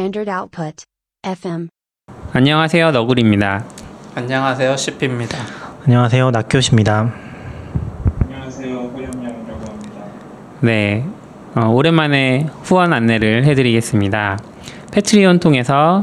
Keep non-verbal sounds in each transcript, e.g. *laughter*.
Standard Output. FM. 안녕하세요 너구리입니다. 안녕하세요 CP입니다. 안녕하세요 낙교시입니다. 안녕하세요. 호영양이라고 합니다. 네, 어, 오랜만에 후원 안내를 해드리겠습니다. 패트리온 통해서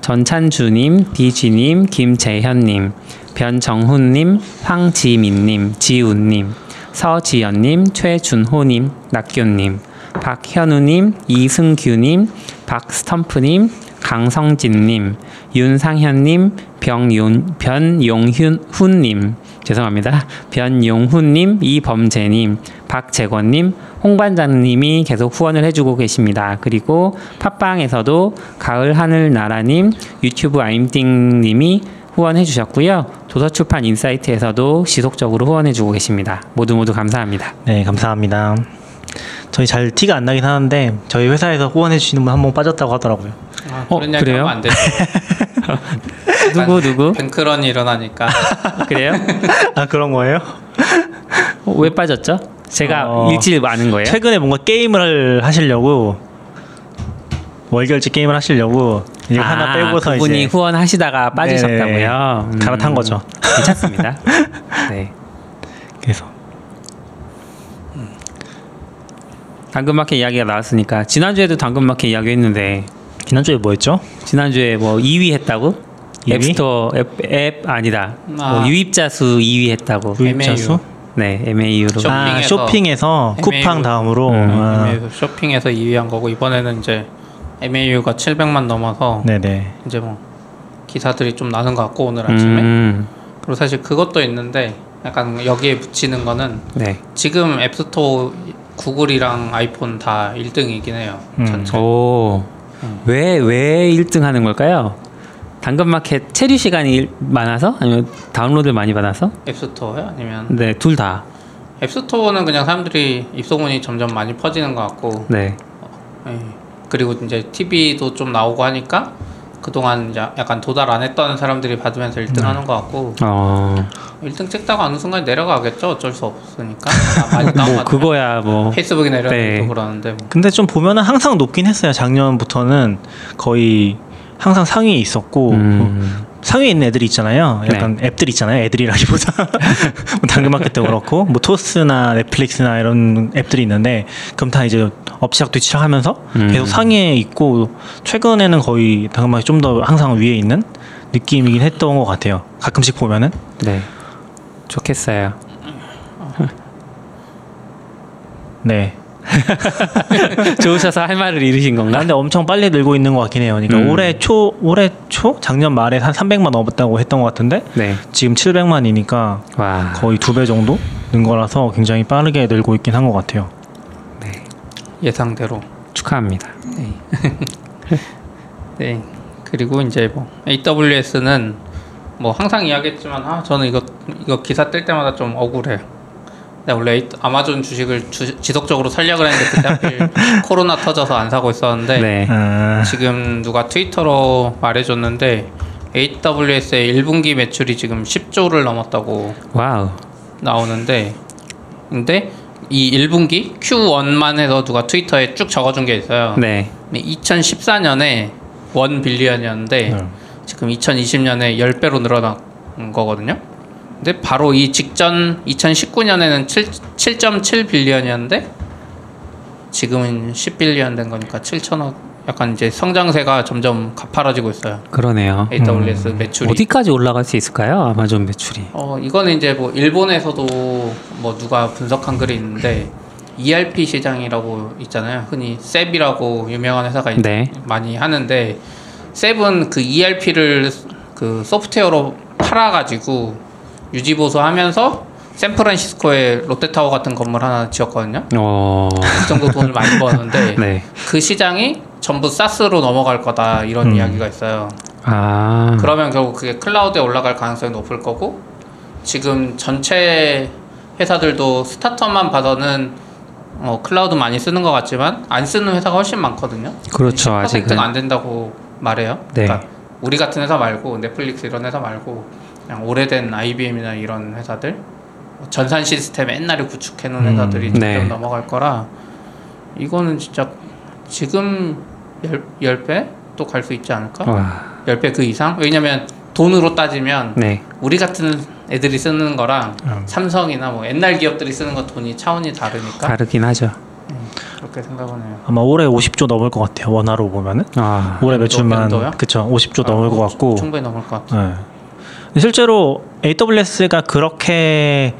전찬주님, 디지님, 김재현님, 변정훈님, 황지민님, 지훈님, 서지연님, 최준호님, 낙교님, 박현우님, 이승규님, 박스텀프님, 강성진님, 윤상현님, 병윤, 변용훈님, 죄송합니다. 변용훈님, 이범재님, 박재권님, 홍반장님이 계속 후원을 해주고 계십니다. 그리고 팟빵에서도 가을 하늘 나라님, 유튜브 아임띵님이 후원해 주셨고요. 도서출판 인사이트에서도 지속적으로 후원해 주고 계십니다. 모두 모두 감사합니다. 네 감사합니다. 저희 잘 티가 안 나긴 하는데 저희 회사에서 후원해 주시는 분 한 번 빠졌다고 하더라고요. 아, 어, 그런 이야기 그래요? 하면 안 되죠. *laughs* 누구 누구? 뱅크런이 일어나니까 *laughs* 그래요? 아 그런 거예요? 어, 왜 빠졌죠? 제가 어, 일찍 많은 거예요? 최근에 뭔가 게임을 하시려고 월결제 게임을 하시려고 이거 하나 빼고서 아, 그분이 이제 후원하시다가 빠지셨다고요? 음, 갈아탄 거죠. 괜찮습니다. *laughs* 네. 그래서 당근마켓 이야기가 나왔으니까 지난주에도 당근마켓 이야기 했는데 지난주에 뭐였죠? 지난주에 뭐 2위 했다고? 2위? 앱스토어 앱, 앱 아니다. 아. 뭐 유입자 수 2위 했다고. MAU. 수? 네, MAU로. 쇼- 아 쇼핑에서- 쇼핑에서 쿠팡 MAU. 다음으로 음, 아, MAU 쇼핑에서 2위 한 거고 이번에는 이제 MAU가 700만 넘어서 네네 이제 뭐 기사들이 좀 나는 것 같고 오늘 아침에 음, 그리고 사실 그것도 있는데 약간 여기에 붙이는 거는 네. 지금 앱스토어 구글이랑 아이폰 다 1등이긴 해요. 음. 전체. 오. 왜, 왜 1등 하는 걸까요? 당근마켓 체류 시간이 많아서? 아니면 다운로드 많이 받아서? 앱스토어요? 아니면 네, 둘 다. 앱스토어는 그냥 사람들이 입소문이 점점 많이 퍼지는 것 같고 네. 예. 그리고 이제 TV도 좀 나오고 하니까 그동안 약간 도달 안 했던 사람들이 받으면서 1등 네. 하는 것 같고 어, 1등 찍다가 어느 순간 내려가겠죠 어쩔 수 없으니까 아, *laughs* 많이 뭐, 그거야, 뭐. 페이스북이나 이런 네. 그러는데 뭐. 근데 좀 보면은 항상 높긴 했어요. 작년부터는 거의 항상 상위에 있었고 음, 상위에 있는 애들이 있잖아요. 약간 앱들 있잖아요. 애들이라기보다 *laughs* 뭐 당근마켓도 그렇고 뭐 토스나 넷플릭스나 이런 앱들이 있는데 그럼 다 이제 업시작 뒤치락하면서 음. 계속 상위에 있고 최근에는 거의 당근마켓 좀 더 항상 위에 있는 느낌이긴 했던 것 같아요. 가끔씩 보면은 네. 좋겠어요. *laughs* 네. *laughs* 좋으셔서 할 말을 잃으신 아, 건가? 근데 엄청 빨리 늘고 있는 것 같긴 해요. 그러니까 음. 올해 초 올해 초 작년 말에 한 300만 넘었다고 했던 것 같은데 네. 지금 700만이니까 와. 거의 두 배 정도 는 거라서 굉장히 빠르게 늘고 있긴 한 것 같아요. 예상대로 축하합니다. *laughs* 네 그리고 이제 뭐 AWS는 뭐 항상 이야기했지만 아 저는 이거 이거 기사 뜰 때마다 좀 억울해요. 내가 원래 A- 아마존 주식을 주- 지속적으로 살려고 했는데 그때 하필 *laughs* 코로나 터져서 안 사고 있었는데 네. 아, 지금 누가 트위터로 말해줬는데 AWS의 1분기 매출이 지금 10조를 넘었다고 wow. 나오는데 근데 이 1분기 Q1만 해서 누가 트위터에 쭉 적어준 게 있어요. 네. 2014년에 1 빌리언이었는데 네. 지금 2020년에 10배로 늘어난 거거든요. 근데 바로 이 직전 2019년에는 7, 7.7 빌리언이었는데 지금은 10 빌리언 된 거니까 7천억 약간 이제 성장세가 점점 가파라지고 있어요. 그러네요. AWS 매출이 어디까지 올라갈 수 있을까요? 아마존 매출이. 어 이거는 이제 뭐 일본에서도 뭐 누가 분석한 글이 있는데 ERP 시장이라고 있잖아요. 흔히 셉이라고 유명한 회사가 있, 네. 많이 하는데 셉은 그 ERP를 그 소프트웨어로 팔아가지고 유지 보수하면서 샌프란시스코에 롯데타워 같은 건물 하나 지었거든요. 어. 그 정도 돈을 많이 *laughs* 버는데 네. 그 시장이 전부 사스로 넘어갈 거다 이런 음. 이야기가 있어요. 아. 그러면 결국 그게 클라우드에 올라갈 가능성이 높을 거고 지금 전체 회사들도 스타트업만 봐서는 어, 클라우드 많이 쓰는 것 같지만 안 쓰는 회사가 훨씬 많거든요. 그렇죠, 10%가 아직은. 안 된다고 말해요. 네. 그러니까 우리 같은 회사 말고 넷플릭스 이런 회사 말고 그냥 오래된 IBM이나 이런 회사들 전산 시스템 옛날에 구축해 놓은 음, 회사들이 점점 네. 넘어갈 거라 이거는 진짜 지금 열, 10배? 10배도 갈수 있지 않을까? 와. 10배 그 이상? 왜냐면 돈으로 따지면 네. 우리 같은 애들이 쓰는 거랑 음. 삼성이나 뭐 옛날 기업들이 쓰는 거 돈이 차원이 다르니까 다르긴 하죠. 그렇게 생각은 해요. 아마 올해 50조 넘을 것 같아요. 원화로 보면은 아. 올해 매출만? 그쵸 50조 아, 넘을 것 충- 같고 충분히 넘을 것 같아. 네. 실제로 AWS가 그렇게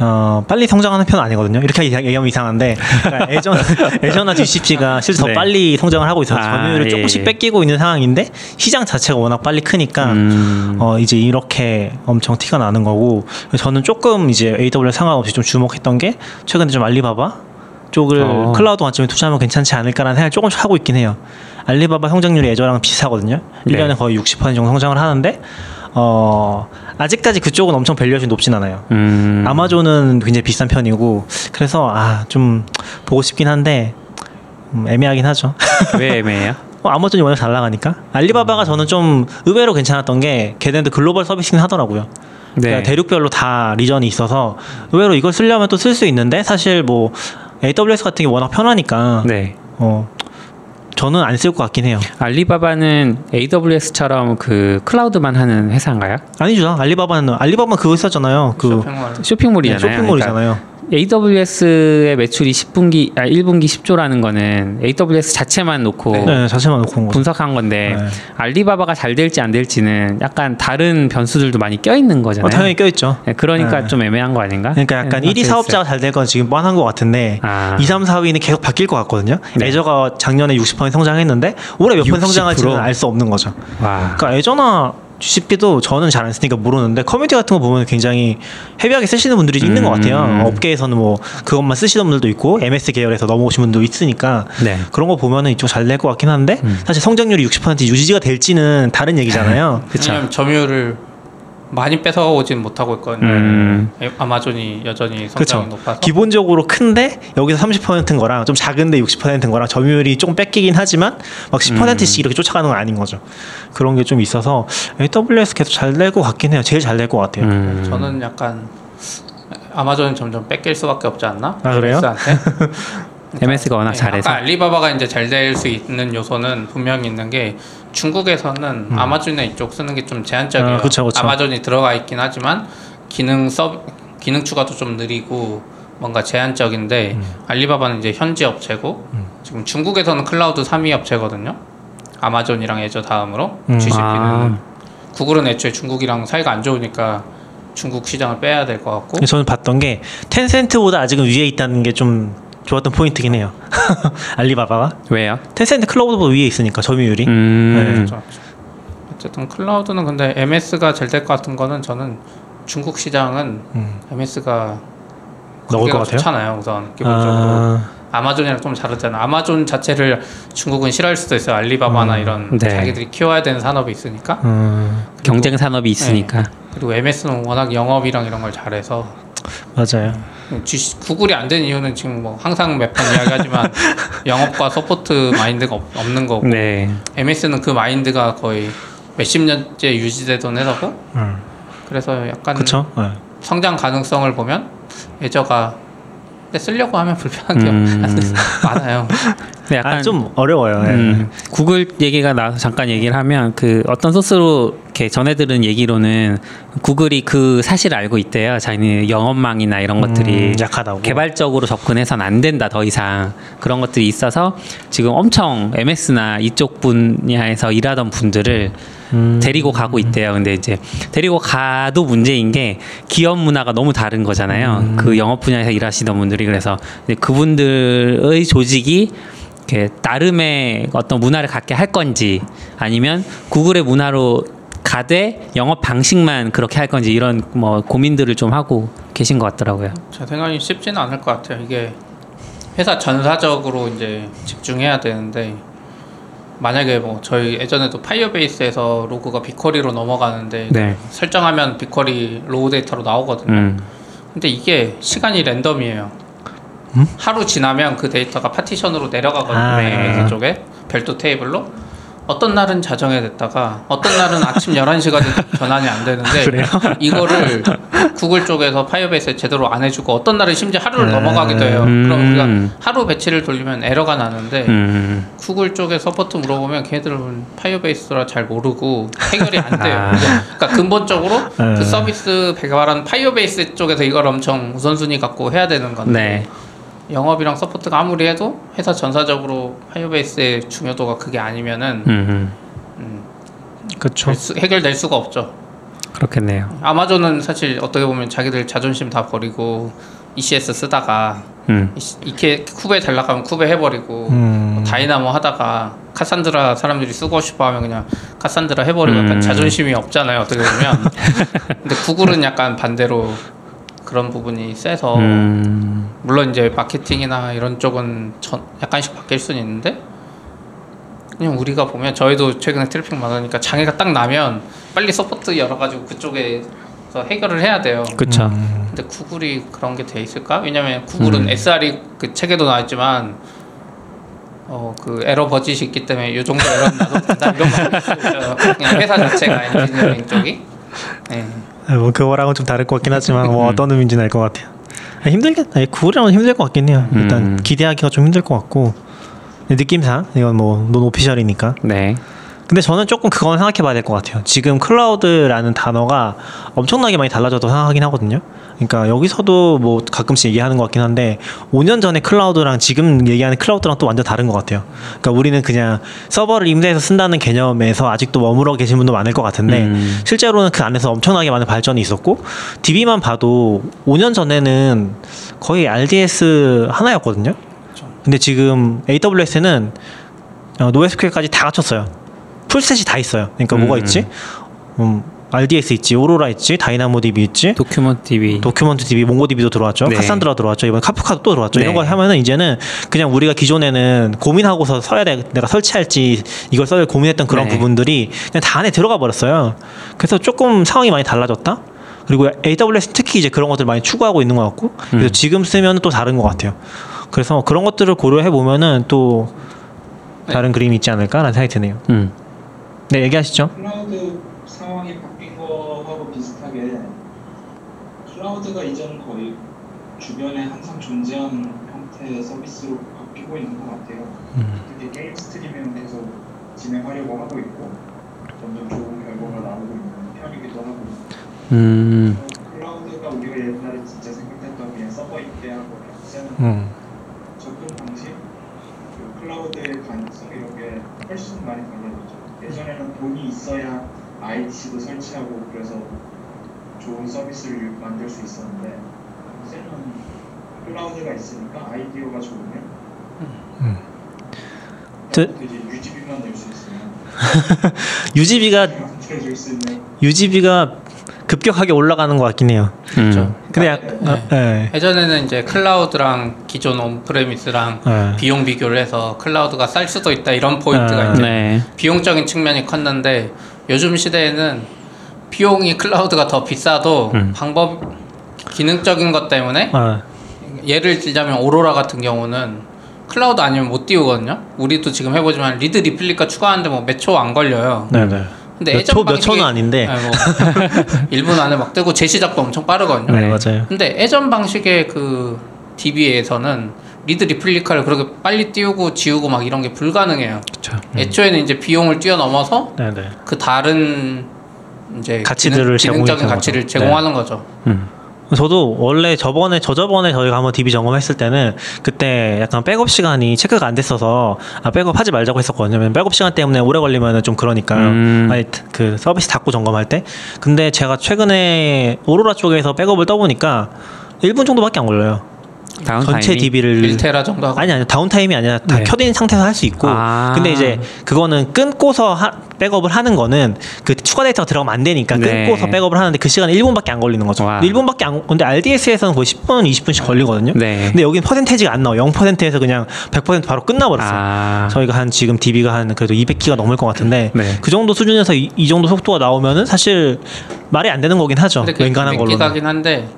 어, 빨리 성장하는 편은 아니거든요. 이렇게 얘기하면 이상한데 그러니까 Azure Azure나 GCP가 실제 더 네. 빨리 성장을 하고 있어서 아, 점유율을 예, 조금씩 예. 뺏기고 있는 상황인데 시장 자체가 워낙 빨리 크니까 음. 어, 이제 이렇게 엄청 티가 나는 거고 저는 조금 이제 AWS 상관없이 좀 주목했던 게 최근에 좀 알리바바 쪽을 어. 클라우드 관점에 투자하면 괜찮지 않을까라는 생각을 조금씩 하고 있긴 해요. 알리바바 성장률이 Azure랑 비슷하거든요. 네. 1년에 거의 60% 정도 성장을 하는데 어, 아직까지 그쪽은 엄청 valuation이 높진 않아요. 음. 아마존은 굉장히 비싼 편이고 그래서 아 좀 보고 싶긴 한데 음, 애매하긴 하죠. 왜 애매해요? *laughs* 어, 아마존이 워낙 잘 나가니까 알리바바가 저는 좀 의외로 괜찮았던 게 걔네도 글로벌 서비스긴 하더라고요. 네. 그러니까 대륙별로 다 리전이 있어서 의외로 이걸 쓰려면 또 쓸 수 있는데 사실 뭐 AWS 같은 게 워낙 편하니까 네. 어 저는 안 쓸 것 같긴 해요. 알리바바는 AWS처럼 그 클라우드만 하는 회사인가요? 아니죠. 알리바바는 알리바바는 그거 썼잖아요. 그 쇼핑몰. 쇼핑몰이잖아요. 네, 쇼핑몰이잖아요. 그러니까 AWS의 매출이 10분기 아 1분기 10조라는 거는 AWS 자체만 놓고 네, 자체만 놓고. 분석한 건데 네. 알리바바가 잘 될지 안 될지는 약간 다른 변수들도 많이 껴 있는 거잖아요. 어, 당연히 껴 있죠. 네, 그러니까 네. 좀 애매한 거 아닌가? 그러니까 약간 네, 1위 사업자가 잘 될 건 지금 뻔한 것 같은데 아. 2, 3, 4위는 계속 바뀔 것 같거든요. 네. Azure가 작년에 60% 성장했는데 올해 몇번 60%? 성장할지는 알 수 없는 거죠. 와. 그러니까 Azure나 GCP도 저는 잘 안 쓰니까 모르는데 커뮤니티 같은 거 보면 굉장히 heavy하게 쓰시는 분들이 있는 것 같아요. 음. 업계에서는 뭐 그것만 쓰시는 분들도 있고 MS 계열에서 넘어오신 분도 있으니까 네. 그런 거 보면은 이쪽 잘 될 것 같긴 한데 음. 사실 성장률이 60% 유지가 될지는 다른 얘기잖아요. 그쵸. 왜냐면 점유율을 많이 뺏어 오진 못하고 있거든요. 음. 에- 아마존이 여전히 성장이. 높아서 기본적으로 큰데 여기서 30%인 거랑 좀 작은데 60%인 거랑 점유율이 조금 뺏기긴 하지만 막 10%씩 이렇게 쫓아가는 건 아닌 거죠. 그런 게 좀 있어서 AWS 계속 잘 될 것 같긴 해요. 제일 잘 될 것 같아요. 음. 저는 약간 아마존은 점점 뺏길 수밖에 없지 않나? 아, 그래요? *laughs* MS가 워낙 네, 잘해서. 알리바바가 이제 잘 될 수 있는 요소는 분명히 있는 게 중국에서는 아마존이나 이쪽 쓰는 게 좀 제한적이에요. 음. 아, 그쵸, 그쵸. 아마존이 들어가 있긴 하지만 기능 서 기능 추가도 좀 느리고 뭔가 제한적인데 음. 알리바바는 이제 현지 업체고 지금 중국에서는 클라우드 3위 업체거든요. 아마존이랑 Azure 다음으로 음. GCP는 아. 구글은 애초에 중국이랑 사이가 안 좋으니까 중국 시장을 빼야 될 것 같고 저는 봤던 게 텐센트보다 아직은 위에 있다는 게좀 좋았던 포인트긴 해요. *laughs* 알리바바가 왜요? 텐센트 클라우드보다 위에 있으니까 점유율이. 음. 네. 그렇죠. 어쨌든 클라우드는 근데 MS가 잘 될 것 같은 거는 저는 중국 시장은 음. MS가 넣을 것 같아요. 좋잖아요. 우선 기본적으로 아, 아마존이랑 좀 다르잖아. 아마존 자체를 중국은 싫어할 수도 있어요. 알리바바나 음, 이런 네. 자기들이 키워야 되는 산업이 있으니까. 음, 경쟁 산업이 있으니까. 그리고 MS는 워낙 영업이랑 이런 걸 잘해서 맞아요. 구글이 안 된 이유는 지금 뭐 항상 몇 번 이야기하지만 *laughs* 영업과 support 마인드가 없, 없는 거고 네. MS는 그 마인드가 거의 몇십 년째 유지되던 회사고 음, 그래서 약간. 네. 성장 가능성을 보면 예저가 근데 쓰려고 하면 불편한 게 음. 많아요. 근데 약간 아, 좀 어려워요. 네. 음, 구글 얘기가 나와서 잠깐 얘기를 하면 그 어떤 소스로 이렇게 전해 들은 얘기로는 구글이 그 사실을 알고 있대요. 자기네 영업망이나 이런 것들이 음, 약하다고. 개발적으로 접근해서는 안 된다 더 이상 그런 것들이 있어서 지금 엄청 MS나 이쪽 분야에서 일하던 분들을 음. 데리고 가고 있대요. 근데 이제 데리고 가도 문제인 게 기업 문화가 너무 다른 거잖아요. 음. 그 영업 분야에서 일하시던 분들이 그래서 그분들의 조직이 이렇게 나름의 어떤 문화를 갖게 할 건지 아니면 구글의 문화로 가되 영업 방식만 그렇게 할 건지 이런 뭐 고민들을 좀 하고 계신 것 같더라고요. 제 생각이 쉽지는 않을 것 같아요. 이게 회사 전사적으로 이제 집중해야 되는데 만약에 뭐 저희 예전에도 파이어베이스에서 로그가 BigQuery로 넘어가는데 네. 설정하면 BigQuery raw data로 나오거든요. 음. 근데 이게 시간이 랜덤이에요. 하루 지나면 그 데이터가 파티션으로 내려가거든요. 아. AWS 쪽에 별도 테이블로. 어떤 날은 자정에 됐다가 어떤 날은 아침 11시까지 전환이 안 되는데 *laughs* 이거를 구글 쪽에서 파이어베이스에 제대로 안 해주고 어떤 날은 심지어 하루를 음. 넘어가기도 해요. 음. 그럼 우리가 하루 batch를 돌리면 에러가 나는데 음. 구글 쪽에 support 물어보면 걔네들은 Firebase라 잘 모르고 해결이 안 돼요. 아. 그러니까 근본적으로 네. 그 서비스 개발한 Firebase 쪽에서 이걸 엄청 우선순위 갖고 해야 되는 건데 네. 영업이랑 support가 아무리 해도 회사 전사적으로 파이어베이스의 중요도가 그게 아니면은 음. 수- 해결될 수가 없죠. 그렇겠네요. 아마존은 사실 어떻게 보면 자기들 자존심 다 버리고 ECS 쓰다가 음. 이렇게 쿠베 잘 나가면 쿠베 해버리고 음. 뭐 다이나모 하다가 카산드라 사람들이 쓰고 싶어하면 그냥 카산드라 해버리고 약간 음. 자존심이 없잖아요 어떻게 보면 *laughs* 근데 구글은 약간 반대로 그런 부분이 세서 음. 물론 이제 마케팅이나 이런 쪽은 전- 약간씩 바뀔 수는 있는데 그냥 우리가 보면 저희도 최근에 트래픽 많으니까 장애가 딱 나면 빨리 support 열어가지고 그쪽에서 해결을 해야 돼요. 그쵸. 음. 근데 구글이 그런 게 돼 있을까? 왜냐면 구글은 음. SRE 그 책에도 나왔지만 어 그 에러 버짓이 있기 때문에 이 정도 에러 나도 된다 이런 말 있어요. 그냥 회사 자체가 엔지니어링 쪽이. 네. 아, 뭐 그거랑은 좀 다를 것 같긴 하지만 뭐 음. 어떤 의미인지는 알 것 같아요. 아, 힘들겠. 아니, 구글이랑은 힘들 것 같긴 해요. 일단 음. 기대하기가 좀 힘들 것 같고 느낌상 이건 뭐 논 오피셜이니까. 네. 근데 저는 조금 그건 생각해 봐야 될 것 같아요. 지금 클라우드라는 단어가 엄청나게 많이 달라져도 생각하긴 하거든요. 그러니까 여기서도 뭐 가끔씩 얘기하는 것 같긴 한데 5년 전에 클라우드랑 지금 얘기하는 클라우드랑 또 완전 다른 것 같아요. 그러니까 우리는 그냥 서버를 임대해서 쓴다는 개념에서 아직도 머물러 계신 분도 많을 것 같은데 음. 실제로는 그 안에서 엄청나게 많은 발전이 있었고 DB만 봐도 5년 전에는 거의 RDS 하나였거든요. 근데 지금 AWS는 어, NoSQL까지 다 갖췄어요. full set이 다 있어요. 그러니까 음. 뭐가 있지? 음, RDS 있지, 오로라 있지, DynamoDB 있지, 도큐먼트 DB. 도큐먼트 DB, 몽고 DB도 들어왔죠. 네. Cassandra 들어왔죠. 이번 Kafka도 또 들어왔죠. 이런 네. 거 하면은 이제는 그냥 우리가 기존에는 고민하고서 써야 돼. 내가 설치할지 이걸 써야 고민했던 그런 네. 부분들이 그냥 다 안에 들어가 버렸어요. 그래서 조금 상황이 많이 달라졌다. 그리고 AWS 특히 이제 그런 것들 많이 추구하고 있는 것 같고 그래서 음. 지금 쓰면 또 다른 것 같아요. 그래서 그런 것들을 고려해 보면은 또 다른 그림이 있지 않을까라는 생각이 드네요. 음. 네, 얘기하시죠. 클라우드 상황이 바뀐 거하고 비슷하게 클라우드가 이전 거의 주변에 항상 존재하는 형태의 서비스로 바뀌고 있는 것 같아요. 음. 특히 게임 스트리밍은 계속 진행하려고 하고 있고 점점 좋은 결과가 나오고 있는 편이기도 하고 음. 클라우드가 우리가 옛날에 진짜 생각했던 그냥 서버 입대하고 음. 접근 방식, 그리고 클라우드의 가능성 이런 게 훨씬 많이 달라졌죠. 예전에는 돈이 있어야 IT도 설치하고 그래서 좋은 서비스를 만들 수 있었는데 이제는 클라우드가 있으니까 아이디어가 좋으면 음. 저- 그 이제 유지비만 낼 수 있으면 *laughs* 유지비가 *laughs* 유지비가 급격하게 올라가는 것 같긴 해요. 음. 근데 약, 네. 어, 예. 예전에는 이제 클라우드랑 기존 on-premise랑 예. 비용 비교를 해서 클라우드가 쌀 수도 있다 이런 포인트가 아, 이제 네. 비용적인 측면이 컸는데 요즘 시대에는 비용이 클라우드가 더 비싸도 음. 방법 기능적인 것 때문에 어, 예를 들자면 오로라 같은 경우는 클라우드 아니면 못 띄우거든요. 우리도 지금 해보지만 read replica 추가하는데 뭐 몇 초 안 걸려요. 네네. 근데 몇 예전 초, 몇 방식이- 초는 아닌데. 아니, 뭐 *laughs* 1분 안에 막 뜨고 재시작도 엄청 빠르거든요. 네, 맞아요. 근데 예전 방식의 그 DB에서는 read replica를 그렇게 빨리 띄우고 지우고 막 이런 게 불가능해요. 그쵸. 애초에는 이제 비용을 뛰어넘어서 네네. 그 다른 이제 가치들을 기능, 적인 제공해주는 가치를. 제공하는 거죠. 음. 저도 원래 저번에 저저번에 저희가 한번 DB 점검했을 때는 그때 약간 백업 시간이 체크가 안 됐어서 아 백업 하지 말자고 했었거든요. 백업 시간 때문에 오래 걸리면은 좀 그러니까요. 음. 아니 그 서비스 닫고 점검할 때. 근데 제가 최근에 오로라 쪽에서 백업을 떠보니까 1분 정도밖에 안 걸려요. 다운 전체 타임이? DB를 1테라 정도 하고 아니 아니 downtime이 아니라 다 네. 켜진 상태에서 할 수 있고 아. 근데 이제 그거는 끊고서 하, 백업을 하는 거는 그 추가 데이터가 들어가면 안 되니까 네. 끊고서 백업을 하는데 그 시간은 1분밖에 안 걸리는 거죠 와. 근데 1분밖에 안 근데 RDS에서는 거의 10분 20분씩 걸리거든요 네. 근데 여긴 퍼센테이지가 안 나와 0%에서 그냥 100% 바로 끝나버렸어요 아. 저희가 한 지금 DB가 한 그래도 200기가 넘을 것 같은데 네. 그 정도 수준에서 이, 이 정도 속도가 나오면은 사실 말이 안 되는 거긴 하죠 웬간한 걸로 기가긴 한데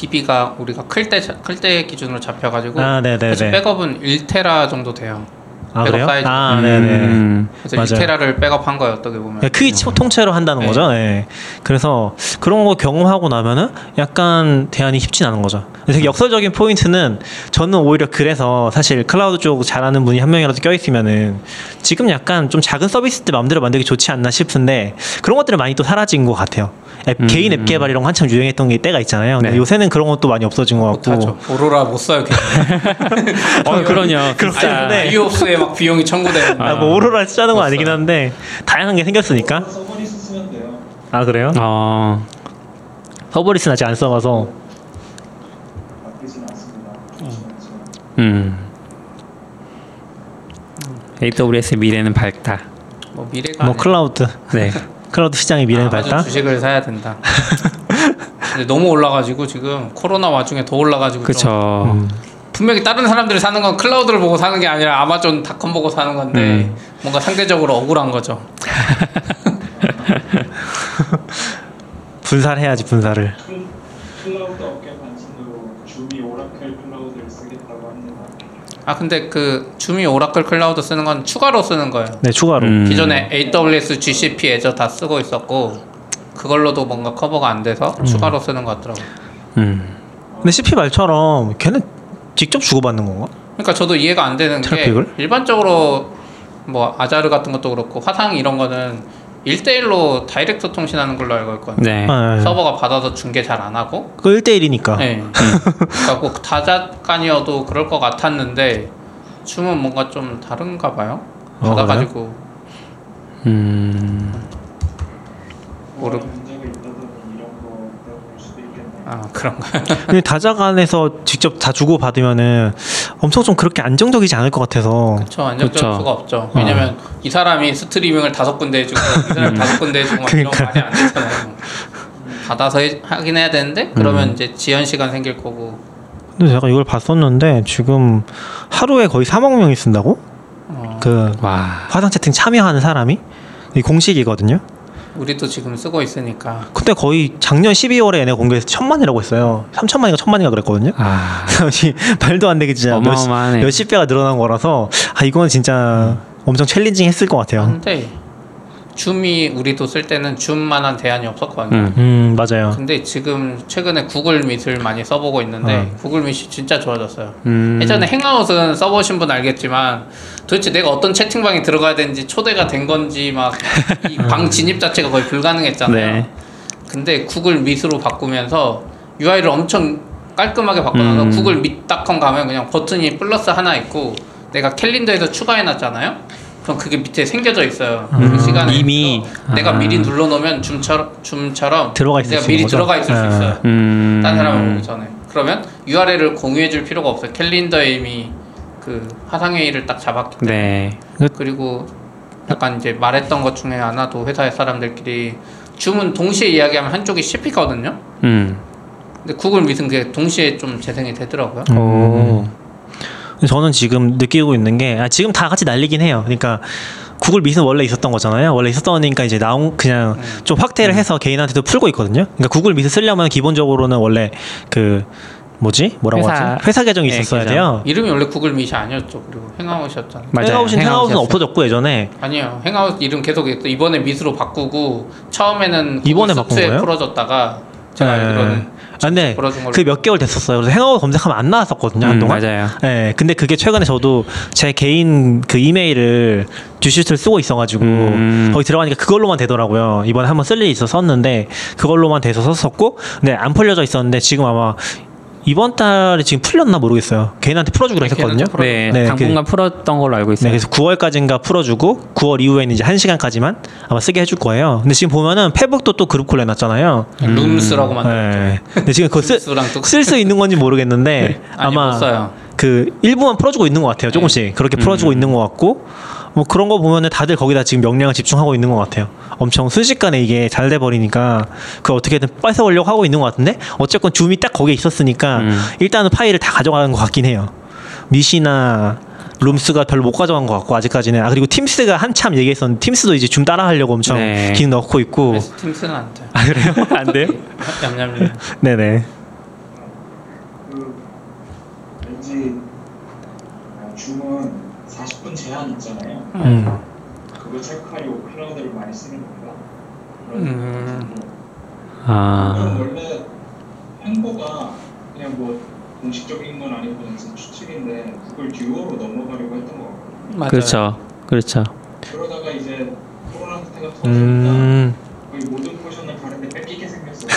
DB가 우리가 클 때 클 때 기준으로 잡혀가지고 아, 네네네. 사실 백업은 1테라 정도 돼요. 아 백업 그래요? 사이즈. 아 네네. 음. 그래서 맞아요. 유테라를 백업한 거예요 어떻게 보면. 크기 치- 통째로 한다는 네. 거죠. 예. 그래서 그런 거 경험하고 나면은 약간 대안이 쉽진 않은 거죠. 되게 역설적인 포인트는 저는 오히려 그래서 사실 클라우드 쪽 잘하는 분이 한 명이라도 껴있으면은 지금 약간 좀 작은 서비스들 마음대로 만들기 좋지 않나 싶은데 그런 것들은 많이 또 사라진 것 같아요. 앱, 음. 개인 앱 개발 이런 거 한참 유행했던 게 때가 있잖아요. 근데 네. 요새는 그런 것도 많이 없어진 것 같고. 못하죠. 오로라 못 써요. *laughs* 어, 그러냐. 그렇긴 해. IOPS에 막 비용이 청구되는. 아, 뭐 오로라 쓰자는 건못 아니긴. 한데 다양한 게 생겼으니까. serverless 쓰면 돼요. 아 그래요? 어. serverless는 아직 안 써봐서. 조심하세요. 음. AWS 미래는 밝다. 뭐 미래가 뭐 아니라 클라우드. 네. *laughs* 클라우드 시장의 미래는 아마존 밝다. 주식을 사야 된다. *laughs* 근데 너무 올라가지고 지금 코로나 와중에 더 올라가지고 좀 그쵸. 음. 분명히 다른 사람들이 사는 건 클라우드를 보고 사는 게 아니라 아마존 닷컴 보고 사는 건데 음. 뭔가 상대적으로 억울한 거죠. 분사를 해야지 분사를. 클- 클라우드 업계 관심으로 줌이 오라클 클라우드를 쓰겠다고 합니다. 아 근데 그 줌이 오라클 클라우드 쓰는 건 추가로 쓰는 거예요. 네 추가로. 음. 기존에 AWS, GCP, Azure 다 쓰고 있었고 그걸로도 뭔가 커버가 안 돼서 추가로 쓰는 것 같더라고요. 음. 근데 CP 말처럼 걔는 직접 주고받는 건가? 그러니까 저도 이해가 안 되는 게 트래픽을? 일반적으로 뭐 아자르 같은 것도 그렇고 화상 이런 거는 1대1로 다이렉트 통신하는 걸로 알고 있거든요. 네. 아, 네. 서버가 받아서 중계 잘 안 하고 그거 1대1이니까. 네. 그러니까 꼭 다자간이어도 그럴 것 같았는데 줌은 뭔가 좀 다른가 봐요. 어, 받아가지고 음. 모르-. 아 그런가요? 근데 다자간에서 직접 다 주고 받으면은 엄청 좀 그렇게 안정적이지 않을 것 같아서. 저 안정적일 그쵸. 수가 없죠. 왜냐면 이 사람이 스트리밍을 다섯 군데 해주고 이 사람이 다섯 군데 해주고 막 이런 거 그러니까. 말이 안 되잖아요. 받아서 해- 하긴 해야 되는데 그러면 이제 지연 시간 생길 거고 근데 제가 이걸 봤었는데 지금 하루에 거의 3억 명이 쓴다고? 어, 그 와. 화상 채팅 참여하는 사람이 이 공식이거든요. 우리도 지금 쓰고 있으니까 근데 거의 작년 12월에 얘네 공개해서 천만이라고 했어요. 3천만인가 천만인가 그랬거든요. 아. *laughs* 이 말도 안 되게 진짜 몇, 어마어마하네. 몇십 배가 늘어난 거라서 아 이건 진짜 엄청 챌린징 했을 것 같아요. 근데 줌이 우리도 쓸 때는 줌만한 대안이 없었거든요. 음. 음 맞아요. 근데 지금 최근에 구글 밑을 많이 써보고 있는데 어. 구글 밑이 진짜 좋아졌어요. 음. 예전에 행아웃은 써보신 분 알겠지만 도대체 내가 어떤 채팅방에 들어가야 되는지 초대가 된 건지 막 이 *laughs* 방 진입 자체가 거의 불가능했잖아요. 네. 근데 구글 밑으로 바꾸면서 UI를 엄청 깔끔하게 바꿔놔서 음. 구글 밑닷컴 가면 그냥 버튼이 플러스 하나 있고 내가 캘린더에서 추가해놨잖아요. 그럼 그게 밑에 생겨져 있어요. 그 시간에 이미. 내가 아. 미리 눌러놓으면 줌처럼 줌처럼 들어가 있을 내가 수 미리 거죠? 들어가 있을 수 아. 있어요. 음. 딴 사람을 보기 전에 그러면 URL을 공유해줄 필요가 없어요. 캘린더에 이미 그 화상회의를 딱 잡았기 때문에 네. 그리고 약간 이제 말했던 것 중에 하나도 회사의 사람들끼리 줌은 동시에 이야기하면 한쪽이 씹히거든요. 음. 근데 구글 밑은 그게 동시에 좀 재생이 되더라고요. 오. 저는 지금 느끼고 있는 게 아, 지금 다 같이 날리긴 해요. 그러니까 구글 밑은 원래 있었던 거잖아요. 원래 있었던 거니까 이제 나온 그냥 음. 좀 확대를 해서 개인한테도 풀고 있거든요. 그러니까 구글 밑을 쓰려면 기본적으로는 원래 그 뭐지 뭐라고 회사- 하지? 회사 계정이 네, 있었어야 계정. 돼요. 이름이 원래 구글 밑이 아니었죠. 그리고 행아웃이었잖아요. 맞아요. 행아웃은 행아웃은. 없어졌고 예전에 아니요. 행아웃 이름 계속. 이번에 밑으로 바꾸고 처음에는 이번에 바꾼 거예요? 풀어졌다가 제가 네. 알기로는 아, 근데 풀어준 걸로 그몇 개월 됐었어요. 그래서 행아웃 검색하면 안 나왔었거든요 음, 한동안. 맞아요. 네, 근데 그게 최근에 저도 제 개인 그 이메일을 듀시트를 쓰고 있어가지고 음. 거기 들어가니까 그걸로만 되더라고요. 이번에 한번 쓸 일이 있어 썼는데 그걸로만 돼서 썼었고, 근데 안 풀려져 있었는데 지금 아마 이번 달에 지금 풀렸나 모르겠어요. 개인한테 풀어주기로 했었거든요. 풀어줬- 네. 네, 당분간 풀었던 걸로 알고 네, 있어요. 그래서 9월까지인가 풀어주고 9월 이후에는 이제 1 시간까지만 아마 쓰게 해줄 거예요. 근데 지금 보면은 페북도 또 그룹 콜 해놨잖아요. 룸스라고 만들었죠. 네. 근데 지금 그거 룸스랑 또쓸수 있는 건지 모르겠는데 *laughs* 아니 아마 못 써요. 그 일부만 풀어주고 있는 것 같아요. 조금씩 그렇게 풀어주고 있는 것 같고 뭐 그런 거 보면은 다들 거기다 지금 명량을 집중하고 있는 것 같아요. 엄청 순식간에 이게 잘 돼 버리니까 그 어떻게든 뺏어오려고 하고 있는 것 같은데 어쨌건 줌이 딱 거기에 있었으니까 음. 일단은 파일을 다 가져가는 것 같긴 해요. 미시나 룸스가 별로 못 가져간 것 같고 아직까지는 아 그리고 팀스가 한참 얘기했었는데 팀스도 이제 줌 따라하려고 엄청 네. 기능 넣고 있고 팀스는 안 돼. 아 그래요? 안 돼요? *laughs* 냠냠이. 네네. 그 왠지 어, 줌은 40분 제한 있잖아요. 음. 그거 체크하려고 클라우드를 많이 쓰는 건가? 음. 아, 원래 행보가 그냥 뭐 공식적인 건 아니고 그냥 추측인데 구글 듀오로 넘어가려고 했던 거 같거든요. 맞아요. 그렇죠, 그렇죠. 그러다가 이제 코로나 사태가 터지니까 음. 거의 모든 포션을 다른데 뺏기게 생겼어요.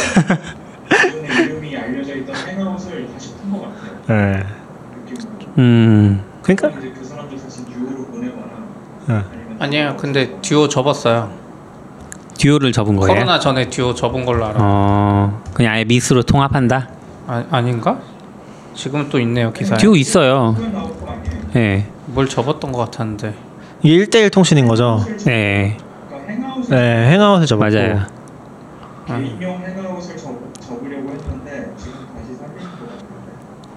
이름이 알려져 있던 행아웃을 다시 푼 것 같아요. 네. 음, 그러니까 이제 그 사람들 다시 듀오로 보내거나 네. 아니에요. 근데 듀오 접었어요. 듀오를 접은 거예요. 코로나 전에 듀오 접은 걸로 알아. 요 어, 그냥 아예 미스로 통합한다. 아, 아닌가? 지금 또 있네요 기사에. 듀오 있어요. 예, 뭘 접었던 것 같았는데. 이게 1대1 통신인 거죠. 행아웃을 네, 행아웃을 접었고. 맞아요. 개인용 행아웃을 접, 접으려고 했는데 지금 다시 살리는 것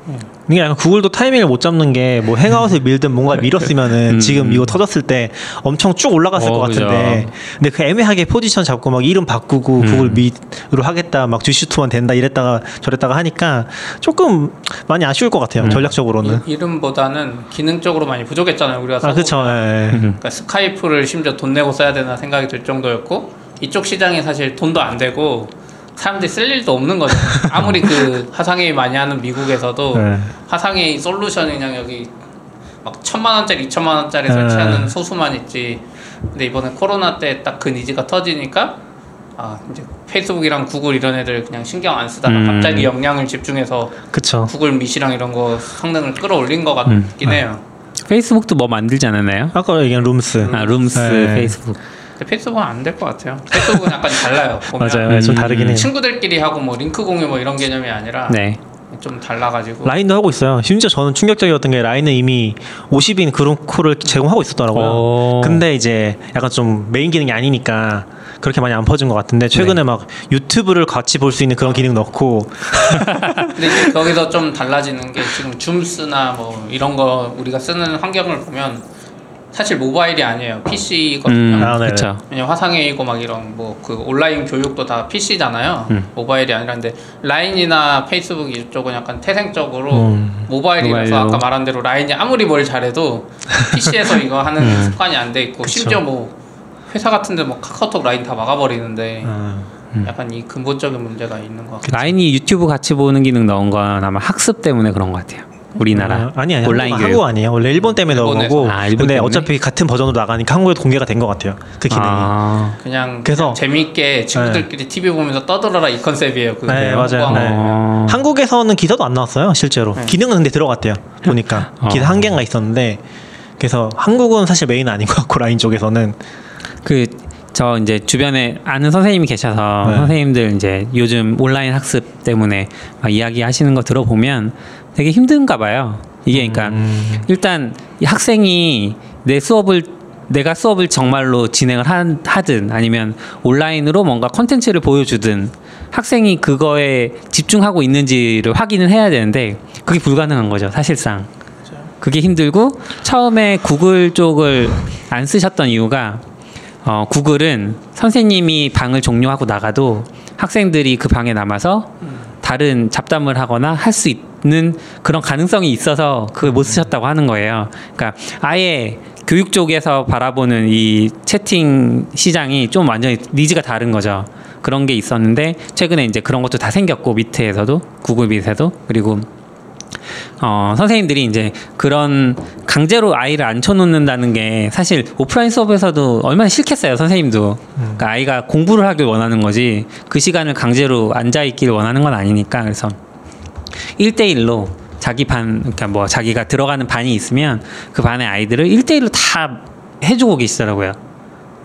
같은데 이게 약간 구글도 타이밍을 못 잡는 게 뭐 행아웃을 밀든 뭔가 밀었으면은 음. 지금 이거 터졌을 때 엄청 쭉 올라갔을 어, 것 같은데 근데 그 애매하게 포지션 잡고 막 이름 바꾸고 음. 구글 밑으로 하겠다 막 주슈투만 된다 이랬다가 저랬다가 하니까 조금 많이 아쉬울 것 같아요 음. 전략적으로는 이, 이름보다는 기능적으로 많이 부족했잖아요. 우리가 아 예. 그러니까 스카이프를 심지어 돈 내고 써야 되나 생각이 들 정도였고 이쪽 시장이 사실 돈도 안 되고 사람들이 쓸 일도 없는 거죠. *laughs* 아무리 그 화상회의 많이 하는 미국에서도 네. 화상회의 솔루션이 그냥 여기 막 천만 원짜리, 이천만 원짜리 네. 설치하는 소수만 있지. 근데 이번에 코로나 때 딱 그 니즈가 터지니까 아 이제 페이스북이랑 구글 이런 애들 그냥 신경 안 쓰다가 음. 갑자기 역량을 집중해서 그쵸 구글 Meet이랑 이런 거 성능을 끌어올린 것 같긴 음. 해요. 페이스북도 뭐 만들지 않았나요? 아까 얘기한 룸스 아, 룸스 네. 페이스북. 근데 페이스북은 안 될 것 같아요. 페이스북은 약간 달라요. *laughs* 보면 맞아요 네, 좀 음. 다르긴 해요 친구들끼리 하고 뭐 링크 공유 뭐 이런 개념이 아니라 네. 좀 달라가지고 라인도 하고 있어요 심지어 저는 충격적이었던 게 라인은 이미 50인 group call을 제공하고 있었더라고요 오. 근데 이제 약간 좀 메인 기능이 아니니까 그렇게 많이 안 퍼진 것 같은데 최근에 네. 막 유튜브를 같이 볼 수 있는 그런 기능 넣고 *laughs* 근데 이제 *laughs* 거기서 좀 달라지는 게 지금 줌스나 뭐 이런 거 우리가 쓰는 환경을 보면 사실 모바일이 아니에요 PC거든요. 음, 아, 네네. 그렇죠. 왜냐 화상회의고 막 이런 뭐 그 온라인 교육도 다 PC잖아요. 음. 모바일이 아니라는데 라인이나 페이스북 이쪽은 약간 태생적으로 음. 모바일이라서 모바일로. 아까 말한 대로 라인이 아무리 뭘 잘해도 PC에서 이거 하는 *laughs* 음. 습관이 안 돼 있고 그쵸. 심지어 뭐 회사 같은데 뭐 카카오톡 라인 다 막아버리는데 어, 음. 약간 이 근본적인 문제가 있는 것 같아요. 라인이 유튜브 같이 보는 기능 넣은 건 아마 학습 때문에 그런 것 같아요. 우리나라 어, 아니 아니 온라인 한국, 교육. 아니에요 원래 일본 때문에 넣은 일본에서. 거고 아, 일본 근데 때문에? 어차피 같은 버전으로 나가니까 한국에도 공개가 된 것 같아요 그 기능이 아, 그냥, 그래서- 재미있게 친구들끼리 TV 보면서 떠들어라 이 컨셉이에요. 그게 네, 맞아요. 네. 거. 어. 한국에서는 기사도 안 나왔어요 실제로 네. 기능은 근데 들어갔대요 보니까 어. 기사 한 개가 있었는데 그래서 한국은 사실 메인 아닌 것 같고 라인 쪽에서는 그 저 이제 주변에 아는 선생님이 계셔서 네. 선생님들 이제 요즘 온라인 학습 때문에 막 이야기 하시는 거 들어보면 되게 힘든가 봐요. 이게 그러니까 음, 일단 이 학생이 내 수업을 내가 수업을 정말로 진행을 한- 하든 아니면 온라인으로 뭔가 컨텐츠를 보여주든 학생이 그거에 집중하고 있는지를 확인을 해야 되는데 그게 불가능한 거죠 사실상 그게 힘들고 처음에 구글 쪽을 안 쓰셨던 이유가 어, 구글은 선생님이 방을 종료하고 나가도 학생들이 그 방에 남아서 다른 잡담을 하거나 할 수 있 는 그런 가능성이 있어서 그걸 못 쓰셨다고 하는 거예요. 그러니까 아예 교육 쪽에서 바라보는 이 채팅 시장이 좀 완전히 니즈가 다른 거죠. 그런 게 있었는데 최근에 이제 그런 것도 다 생겼고 밑에서도 구글 밑에도 그리고 어, 선생님들이 이제 그런 강제로 아이를 앉혀놓는다는 게 사실 오프라인 수업에서도 얼마나 싫겠어요, 선생님도. 그러니까 아이가 공부를 하길 원하는 거지 그 시간을 강제로 앉아있기를 원하는 건 아니니까 그래서 1대1로 자기 반, 그러니까 뭐 자기가 들어가는 반이 있으면 그 반의 아이들을 1대1로 다 해주고 계시더라고요.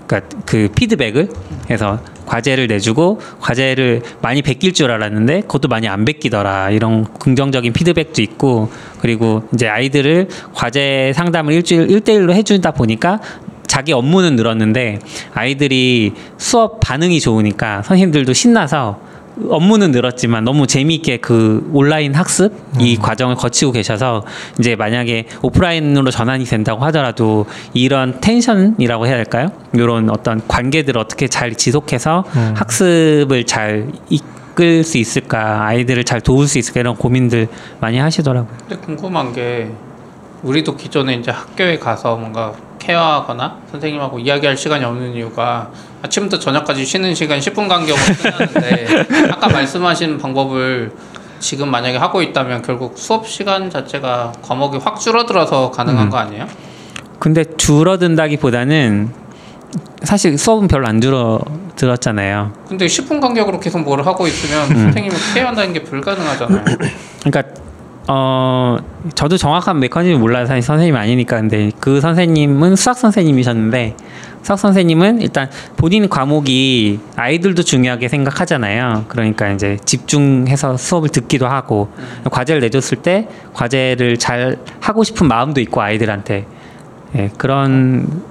그러니까 그 피드백을 해서 과제를 내주고 과제를 많이 베낄 줄 알았는데 그것도 많이 안 베끼더라 이런 긍정적인 피드백도 있고 그리고 이제 아이들을 과제 상담을 일주일 일대일로 해주다 보니까 자기 업무는 늘었는데 아이들이 수업 반응이 좋으니까 선생님들도 신나서 업무는 늘었지만 너무 재미있게 그 온라인 학습 이 과정을 거치고 계셔서 이제 만약에 오프라인으로 전환이 된다고 하더라도 이런 텐션이라고 해야 할까요? 이런 어떤 관계들을 어떻게 잘 지속해서 음. 학습을 잘 이끌 수 있을까 아이들을 잘 도울 수 있을까 이런 고민들 많이 하시더라고요. 근데 궁금한 게 우리도 기존에 이제 학교에 가서 뭔가 케어하거나 선생님하고 이야기할 시간이 없는 이유가 아침부터 저녁까지 쉬는 시간 10분 간격으로 끝나는데 *laughs* 아까 말씀하신 방법을 지금 만약에 하고 있다면 결국 수업 시간 자체가 과목이 확 줄어들어서 가능한 음. 거 아니에요? 근데 줄어든다기보다는 사실 수업은 별로 안 줄어들었잖아요. 근데 10분 간격으로 계속 뭘 하고 있으면 음. 선생님을 케어한다는 게 불가능하잖아요. 그러니까 어 저도 정확한 메커니즘 몰라요 사실 선생님이 아니니까. 근데 그 선생님은 수학 선생님이셨는데 수학 선생님은 일단 본인 과목이 아이들도 중요하게 생각하잖아요. 그러니까 이제 집중해서 수업을 듣기도 하고 과제를 내줬을 때 과제를 잘 하고 싶은 마음도 있고 아이들한테 예, 그런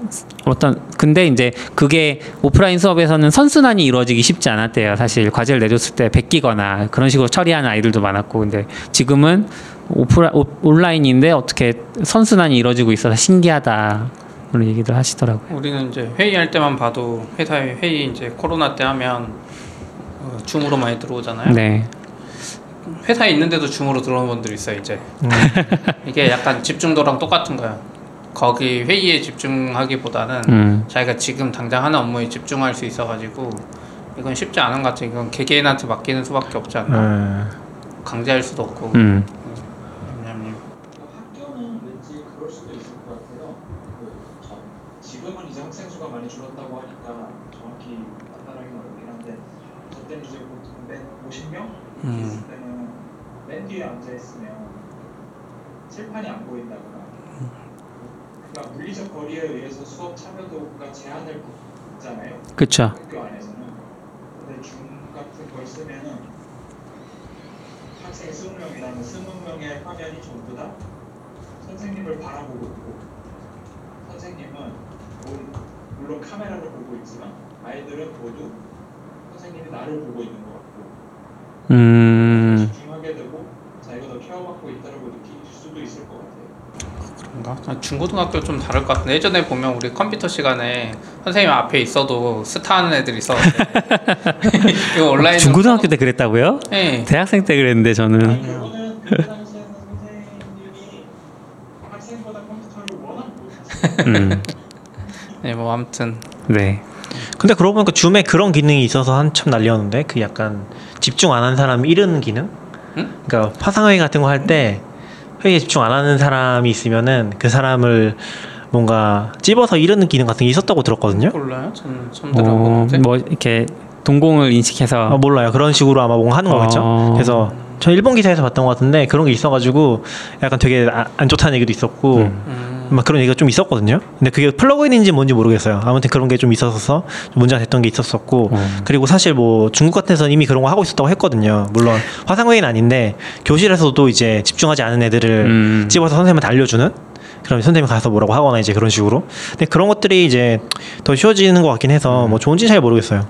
어떤 근데 이제 그게 오프라인 수업에서는 선순환이 이루어지기 쉽지 않았대요. 사실 과제를 내줬을 때 베끼거나 그런 식으로 처리하는 아이들도 많았고 근데 지금은 오프라 오- 온라인인데 어떻게 선순환이 이루어지고 있어서 신기하다 그런 얘기들 하시더라고요. 우리는 이제 회의할 때만 봐도 회사에 회의 이제 코로나 때 하면 어, 줌으로 많이 들어오잖아요. 네, 회사에 있는데도 줌으로 들어오는 분들이 있어요 이제. 음. 이게 약간 집중도랑 똑같은 거야. 거기 회의에 집중하기보다는 음, 자기가 지금 당장 하는 업무에 집중할 수 있어가지고 이건 쉽지 않은 것 같아. 이건 개개인한테 맡기는 수밖에 없지 않나. 음. 강제할 수도 없고. 음, 왜냐면 학교는 왠지 그럴 수도 있을 것 같아요. 그 저- 지금은 이제 학생 수가 많이 줄었다고 하니까 정확히 판단하기는 어렵긴 한데 저 때는 이제 보통 맨 50명 음. 때는 맨 뒤에 앉아 있으면 칠판이 안 보인다거나 그러니까 물리적 거리에 의해서 수업 참여도가 제한을 받잖아요. 그렇죠. 학교 안에서는 근데 줌 같은 걸 쓰면은 학생 20명이라면 20명의 화면이 전부 다 선생님을 바라보고 있고 선생님은 물- 물론 카메라를 보고 있지만 아이들은 모두 선생님이 나를 보고 있는 것 같고 음, 자기가 더 케어받고 있다고 느낄 수도 있을 것 같아요. 그런가? 아, 중고등학교 좀 다를 것 같은데 예전에 보면 우리 컴퓨터 시간에 선생님 앞에 있어도 스타하는 애들이 있었는데 *laughs* 이거 온라인 중고등학교 때 그랬다고요? 네. 대학생 때 그랬는데 저는 아니 그거는 그때 당시에는 선생님이 학생보다 컴퓨터를 워낙 못하시고 음, *laughs* 네, 뭐 아무튼 네, 근데 그러고 보니까 줌에 그런 기능이 있어서 한참 날렸는데 그 약간 집중 안 하는 사람 잃는 기능? 응? 그러니까 화상회의 같은 거 할 때 회의에 집중 안 하는 사람이 있으면은 그 사람을 뭔가 찝어서 이르는 기능 같은 게 있었다고 들었거든요. 몰라요? 전 처음 어, 들어보는데 뭐 이렇게 동공을 인식해서 아, 몰라요. 그런 식으로 아마 뭔가 하는 거겠죠. 어. 그래서 저 일본 기사에서 봤던 것 같은데 그런 게 있어가지고 약간 되게 아- 안 좋다는 얘기도 있었고 음. 음, 막 그런 얘기가 좀 있었거든요. 근데 그게 플러그인인지 뭔지 모르겠어요. 아무튼 그런 게 좀 있어서 좀 문제가 됐던 게 있었었고 음. 그리고 사실 뭐 중국 같은 데서는 이미 그런 거 하고 있었다고 했거든요. 물론 화상회의는 아닌데 교실에서도 이제 집중하지 않은 애들을 음. 집어서 선생님한테 알려주는 그럼 선생님이 가서 뭐라고 하거나 이제 그런 식으로. 근데 그런 것들이 이제 더 쉬워지는 것 같긴 해서 뭐 좋은지 잘 모르겠어요.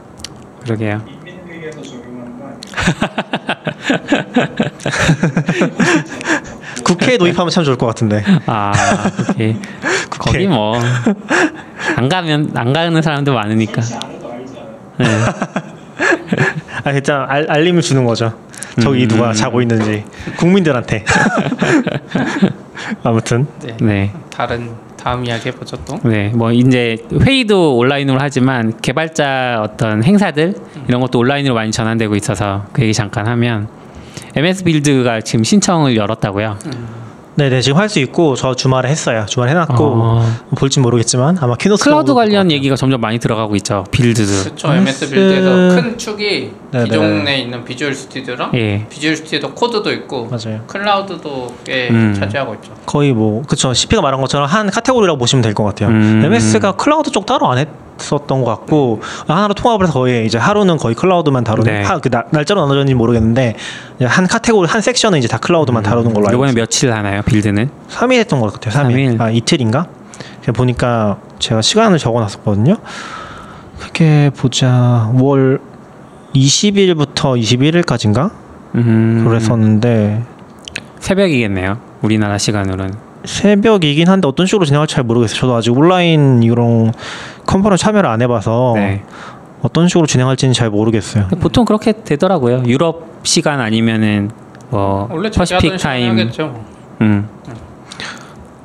그러게요. *laughs* 국회에 *laughs* 도입하면 참 좋을 것 같은데. 아, 오케이. *laughs* 거기 뭐 안 가면 안 가는 사람도 많으니까. 네. *laughs* 아 일단 알, 알림을 주는 거죠. 저기 음. 누가 자고 있는지 국민들한테. 아무튼 네. 네. 다른 다음 이야기 해보죠 또 네, 뭐 이제 회의도 온라인으로 하지만 개발자 어떤 행사들 이런 것도 온라인으로 많이 전환되고 있어서 그 얘기 잠깐 하면 MS 빌드가 지금 신청을 열었다고요. 네네 지금 할 수 있고 저 주말에 했어요. 주말에 해놨고 어. 될진 모르겠지만 아마 키노트 클라우드 관련 얘기가 점점 많이 들어가고 있죠. Build도. 그렇죠 MS Build에서 큰 축이 네네. 기존에 있는 Visual Studio랑 예. Visual Studio Code도 있고 맞아요. 클라우드도 꽤 음. 차지하고 있죠. 거의 뭐 그쵸 CP가 말한 것처럼 한 카테고리라고 보시면 될 것 같아요. 음. MS가 클라우드 쪽 따로 안 했 었던 것 같고 하나로 통합을 해서 거의 이제 하루는 거의 클라우드만 다루는 네. 하, 그 나- 날짜로 나눠졌는지 모르겠는데 한 카테고리 한 섹션은 이제 다 클라우드만 다루는 걸로 알고 이번에. 며칠 하나요? Build는? 3일 했던 것 같아요. 3일. 삼 일. 아 이틀인가? 제가 보니까 제가 시간을 적어놨었거든요. 그게 보자 월 20일부터 21일까지인가 음. 그랬었는데 새벽이겠네요. 우리나라 시간으로는. 새벽이긴 한데 어떤 식으로 진행할지 잘 모르겠어요. 저도 아직 온라인 이런 컨퍼런스 참여를 안 해봐서 네. 어떤 식으로 진행할지는 잘 모르겠어요. 보통 그렇게 되더라고요. 유럽 시간 아니면은 뭐 Pacific Time. 하겠죠. 음.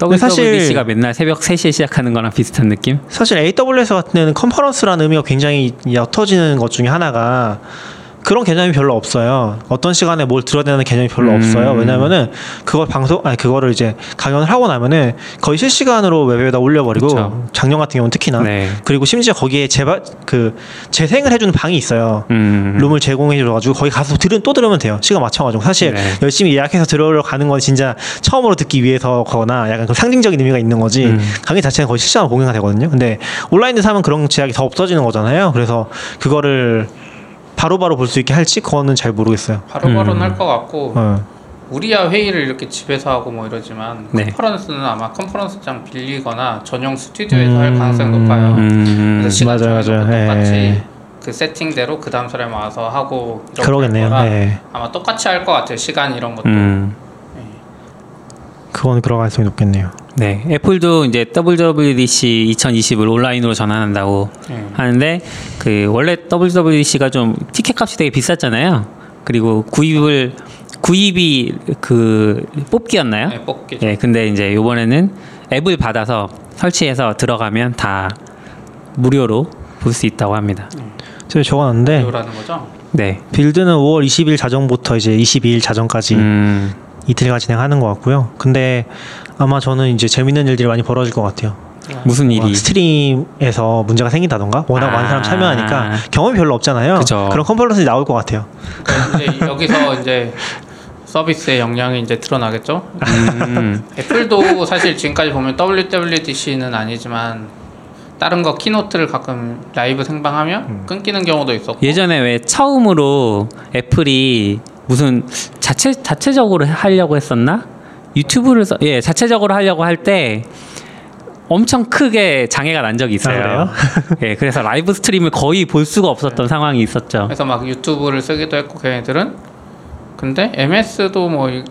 WWDC가 맨날 새벽 3시에 시작하는 거랑 비슷한 느낌? 사실 AWS 같은 데는 컨퍼런스라는 의미가 굉장히 옅어지는 것 중에 하나가 그런 개념이 별로 없어요. 어떤 시간에 뭘 들어야 되는 개념이 별로 음. 없어요. 왜냐면은 그걸 방송 아니 그거를 이제 강연을 하고 나면은 거의 실시간으로 웹에다 올려버리고 그쵸. 작년 같은 경우는 특히나 네. 그리고 심지어 거기에 재발 그 재생을 해주는 방이 있어요. 음. 룸을 제공해줘가지고 거기 가서 들은 또 들으면 돼요. 시간 맞춰가지고 사실 네. 열심히 예약해서 들으러 가는 건 진짜 처음으로 듣기 위해서거나 약간 그 상징적인 의미가 있는 거지 음. 강의 자체는 거의 실시간 공개가 되거든요. 근데 온라인에서 하면 그런 제약이 더 없어지는 거잖아요. 그래서 그거를 바로바로 볼 수 있게 할지 그거는 잘 모르겠어요. 바로바로는 음. 할것 같고 어. 우리야 회의를 이렇게 집에서 하고 뭐 이러지만 네. 컨퍼런스는 아마 컨퍼런스장 빌리거나 전용 스튜디오에서 할 가능성이 높아요. 음. 그래서 시간 맞아요, 정해놓고 맞아요. 똑같이 예. 그 세팅대로 그 다음 사람이 와서 하고 그러겠네요. 네. 아마 똑같이 할 것 같아요. 시간 이런 것도. 음. 그거는 그럴 가능성이 높겠네요. 네. 애플도 이제 WWDC 2020을 온라인으로 전환한다고 예. 하는데 그 원래 WWDC가 좀 티켓 값이 되게 비쌌잖아요. 그리고 구입을 구입이 그 뽑기였나요? 네, 뽑기죠. 예, 근데 이제 요번에는 앱을 받아서 설치해서 들어가면 다 무료로 볼 수 있다고 합니다. 제가 적어놨는데 요라는 거죠. 네. 빌드는 5월 20일 자정부터 이제 22일 자정까지 음, 이틀간 진행하는 것 같고요. 근데 아마 저는 이제 재밌는 일들이 많이 벌어질 것 같아요. 무슨 일이? 막 스트림에서 문제가 생긴다던가 워낙 아. 많은 사람 참여하니까 경험이 별로 없잖아요. 그죠. 런 컨퍼런스 나올 것 같아요. 그러니까 이제 여기서 이제 서비스의 역량이 이제 드러나겠죠. 음, *laughs* 애플도 사실 지금까지 보면 WWDC는 아니지만 다른 거 키노트를 가끔 라이브 생방하면 음. 끊기는 경우도 있었고 예전에 왜 처음으로 애플이 무슨 자체 자체적으로 하려고 했었나? 유튜브를 써, 예 자체적으로 하려고 할 때 엄청 크게 장애가 난 적이 있어요. 아? *laughs* 예, 그래서 라이브 스트림을 거의 볼 수가 없었던 상황이 있었죠. 그래서 막 유튜브를 쓰기도 했고 걔네들은 근데 MS도 뭐 이-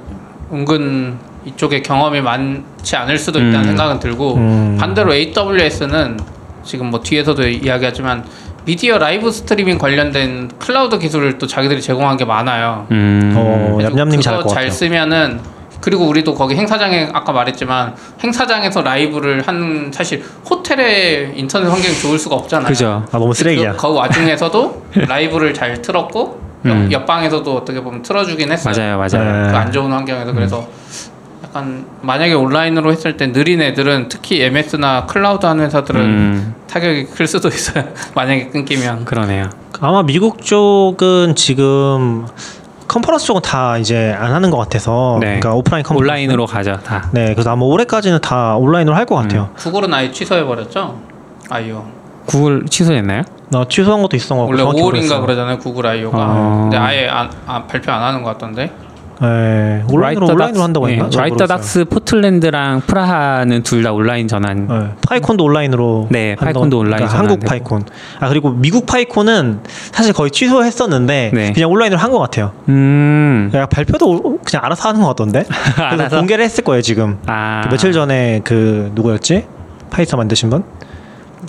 은근 이쪽에 경험이 많지 않을 수도 있다는 음. 생각은 들고 음. 반대로 AWS는 지금 뭐 뒤에서도 이야기하지만 미디어 라이브 스트리밍 관련된 클라우드 기술을 또 자기들이 제공한 게 많아요. 음, 어, 그래서 얌얌님 잘할 잘 같아요. 쓰면은 그리고 우리도 거기 행사장에 아까 말했지만 행사장에서 라이브를 한 사실 호텔의 인터넷 환경이 좋을 수가 없잖아요. 그죠. 아 너무 쓰레기야. 그, 그 와중에서도 *laughs* 라이브를 잘 틀었고 음. 옆, 옆방에서도 어떻게 보면 틀어주긴 했어요. 맞아요, 맞아요. 네. 그 안 좋은 환경에서 그래서 약간 만약에 온라인으로 했을 때 느린 애들은 특히 MS나 클라우드 하는 회사들은 음, 타격이 클 수도 있어요. *laughs* 만약에 끊기면. 그러네요. 아마 미국 쪽은 지금 컨퍼런스 쪽은 다 이제 안 하는 것 같아서 네. 그러니까 오프라인 컨퍼런스 온라인으로 가죠, 다. 네, 그래서 아마 올해까지는 다 온라인으로 할것 음. 같아요. 구글은 아예 취소해 버렸죠. I/O. 구글 취소했나요? 나 취소한 것도 있었던 것 같고 원래 정확히 5월인가 모르겠어요. 그러잖아요. 구글 I/O가. 어. 근데 아예 안, 아, 발표 안 하는 것 같던데. 네, 온라인으로 Write the 온라인으로 Docs- 한다고 했나? 예, 잘 Write the 모르겠어요. Docs 포틀랜드랑 프라하는 둘 다 온라인 전환. 네, PyCon도 온라인으로 네, PyCon도 온라인 그러니까 한국. PyCon 아 그리고 미국 PyCon은 사실 거의 취소했었는데 네. 그냥 온라인으로 한 것 같아요. 음. 그냥 발표도 오- 그냥 알아서 하는 것 같던데. *laughs* 그래서? 공개를 했을 거예요 지금. 아. 그 며칠 전에 그 누구였지? Python 만드신 분?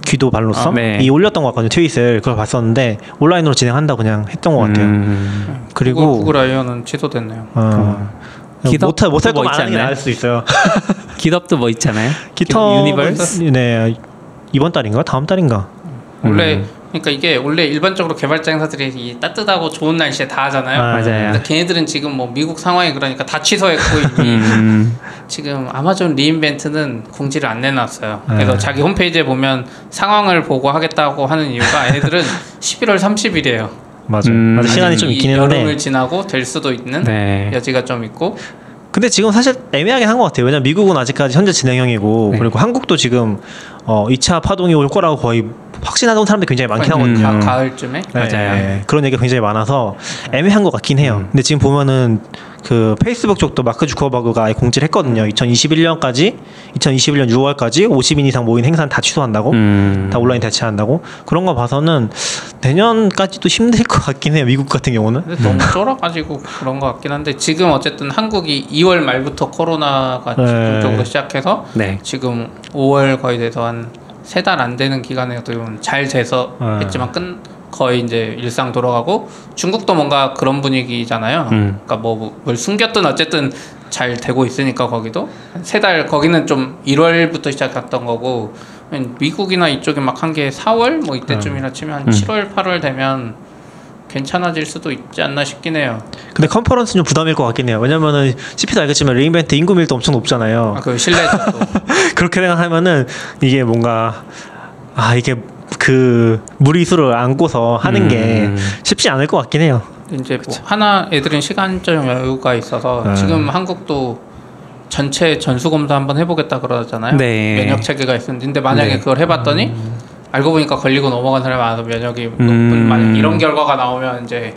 Guido van Rossum 아, 네. 이 올렸던 것 같거든요 트윗을 그걸 봤었는데 온라인으로 진행한다 그냥 했던 것 같아요. 음. 그리고 구글, 구글 I/O는 취소됐네요. 어, GitHub 못할 못할 뭐 있지 안 하는 게? 나을 수 있어요. *laughs* GitHub도 뭐 있잖아요. GitHub Universe. 네 이번 달인가 다음 달인가. 원래 음. 그러니까 이게 원래 일반적으로 개발자 행사들이 이 따뜻하고 좋은 날씨에 다 하잖아요. 아, 맞아요. 근데 걔네들은 지금 뭐 미국 상황이 그러니까 다 취소했고 *laughs* 음. 지금 아마존 리인벤트는 공지를 안 내놨어요. 그래서 네. 자기 홈페이지에 보면 상황을 보고 하겠다고 하는 이유가 얘네들은 *laughs* 11월 30일이에요. 맞아요. 음. 아직 시간이 좀 있긴 여름을 했는데. 지나고 될 수도 있는 네. 여지가 좀 있고 근데 지금 사실 애매하게 한 것 같아요. 왜냐면 미국은 아직까지 현재 진행형이고 네. 그리고 한국도 지금 어 2차 파동이 올 거라고 거의 확신하던 사람들이 굉장히 많긴 음. 하거든요. 가, 가을쯤에 네, 맞아요. 네. 그런 얘기가 굉장히 많아서 애매한 것 같긴 해요. 음. 근데 지금 보면은 그 페이스북 쪽도 마크 주커버그가 아예 공지를 했거든요. 2021년까지 2021년 6월까지 50인 이상 모인 행사는 다 취소한다고. 음. 다 온라인 대체한다고 그런 거 봐서는 내년까지도 힘들 것 같긴 해요 미국 같은 경우는 너무 쫄아가지고 그런 것 같긴 한데 지금 어쨌든 한국이 2월 말부터 코로나가 네. 집중적으로 시작해서 네. 지금 5월 거의 돼서 한 세 달 안 되는 기간에 어떻게 보면 잘 돼서 네. 했지만 끝 거의 이제 일상 돌아가고 중국도 뭔가 그런 분위기잖아요. 음. 그러니까 뭐 뭘 숨겼든 어쨌든 잘 되고 있으니까 거기도 세 달 거기는 좀 1월부터 시작했던 거고 미국이나 이쪽에 막 한 게 4월 뭐 이때쯤이라 치면 한 음. 7월 8월 되면 괜찮아질 수도 있지 않나 싶긴 해요. 근데 컨퍼런스는 좀 부담일 것 같긴 해요. 왜냐면은 CP도 알겠지만 re:Invent 인구 밀도 엄청 높잖아요. 아, 그 실내도 *laughs* 그렇게 생각하면은 이게 뭔가 아 이게 그 무리수를 안고서 하는 게 음. 쉽지 않을 것 같긴 해요. 이제 뭐 하나 애들은 시간적 여유가 있어서 음. 지금 한국도 전체 전수 검사 한번 해보겠다 그러잖아요. 네. 면역 체계가 있었는데 근데 만약에 네. 그걸 해봤더니 알고 보니까 걸리고 넘어간 사람이 많아서 면역이 높은 음. 만약 이런 결과가 나오면 이제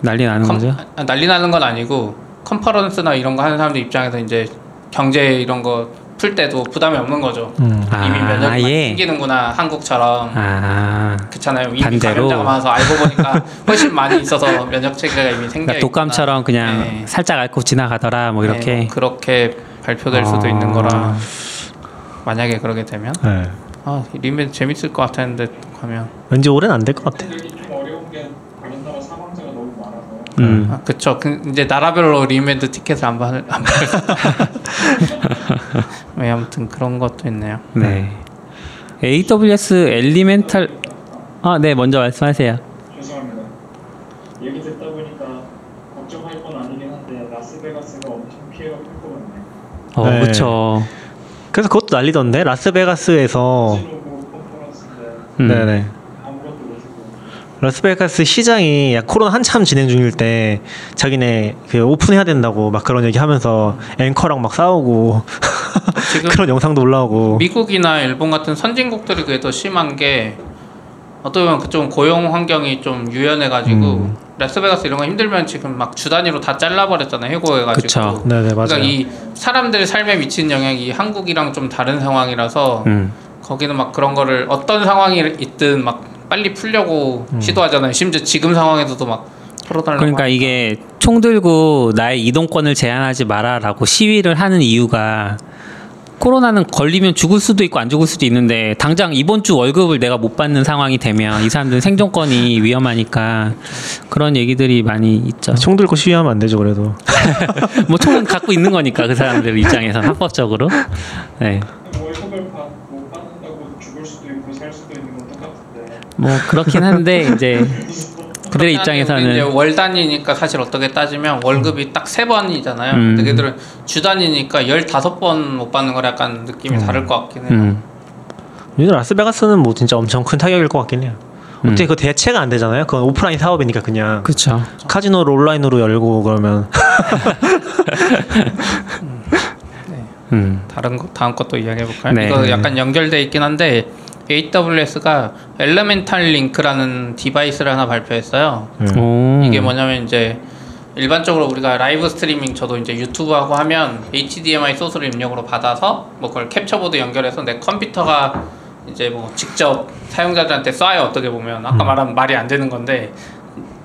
난리 나는 컨- 거죠. 아, 난리 나는 건 아니고 컨퍼런스나 이런 거 하는 사람들 입장에서 이제 경제 이런 거 풀 때도 부담이 없는 거죠. 음. 아, 이미 면역이 예. 생기는구나 한국처럼 아, 그렇잖아요. 이미 반대로. 감염자가 많아서 알고 보니까 *laughs* 훨씬 많이 있어서 면역 체계가 이미 생겨 그러니까 독감처럼 그냥 네. 살짝 앓고 지나가더라 뭐 이렇게. 네, 그렇게 발표될 수도 아. 있는 거라 만약에 그러게 되면 네. 아 리벤 재밌을 것 같았는데 가면 왠지 올해는 안될 것 같아. 근데 좀 어려운 게 발현다가 사망자가 너무 많아서 음. 아, 그쵸 그, 이제 나라별로 리벤트 티켓을 안 받을 안 받을 *laughs* 네, 아무튼 그런 것도 있네요. 네. AWS 엘리멘탈 아, 네, 먼저 말씀하세요. 죄송합니다. 얘기 듣다 보니까 걱정할 건 아니긴 한데 라스베가스가 엄청 피해가 클것 같네. 어, 네. 그렇죠. 그래서 그것도 난리던데 라스베가스에서 컨퍼런스인데 음. 네네 라스베가스 시장이 약 코로나 한참 진행 중일 때 자기네 그 오픈해야 된다고 막 그런 얘기하면서 앵커랑 막 싸우고 *laughs* 그런 영상도 올라오고 미국이나 일본 같은 선진국들이 그게 더 심한 게 어떻게 보면 그쪽은 고용 환경이 좀 유연해가지고 음. 라스베가스 이런 거 힘들면 지금 막 주 단위로 다 잘라버렸잖아요 해고해가지고 그쵸. 네네 맞아요. 그러니까 이 사람들 삶에 미치는 영향이 한국이랑 좀 다른 상황이라서 음. 거기는 막 그런 거를 어떤 상황이 있든 막 빨리 풀려고 시도하잖아요 심지어 지금 상황에서도 막 풀어달라고 그러니까 하니까. 이게 총 들고 나의 이동권을 제한하지 마라라고 시위를 하는 이유가 코로나는 걸리면 죽을 수도 있고 안 죽을 수도 있는데 당장 이번 주 월급을 내가 못 받는 상황이 되면 이 사람들 생존권이 *laughs* 위험하니까 그런 얘기들이 많이 있죠. 총 들고 시위하면 안 되죠 그래도. *laughs* 뭐 총은 갖고 있는 거니까 그 사람들 입장에서 합법적으로. 네. 월급을 받, 못 받는다고 죽을 수도 있고 살 수도 있는 건 똑같은데 뭐 그렇긴 한데 이제 그들의 입장에서는 월 단위니까 사실 어떻게 따지면 월급이 딱 세 번이잖아요. 음. 근데 걔들은 주 단위니까 열 다섯 번 못 받는 거랑 약간 느낌이 다를 것 같긴 해요. 음. 요즘 라스베가스는 뭐 진짜 엄청 큰 타격일 것 같긴 해요. 어떻게 음. 그 대체가 안 되잖아요. 그건 오프라인 사업이니까 그냥 그렇죠. 카지노를 온라인으로 열고 그러면 *laughs* 음. 다른 거 다음 것도 이야기해 볼까요? 네. 이거 약간 연결돼 있긴 한데 AWS가 Elemental Link라는 디바이스를 하나 발표했어요. 음. 오. 이게 뭐냐면 이제 일반적으로 우리가 라이브 스트리밍 저도 이제 유튜브 하고 하면 HDMI 소스를 입력으로 받아서 뭐 그걸 캡처보드 연결해서 내 컴퓨터가 이제 뭐 직접 사용자들한테 쏴요 어떻게 보면 아까 말한 말이 안 되는 건데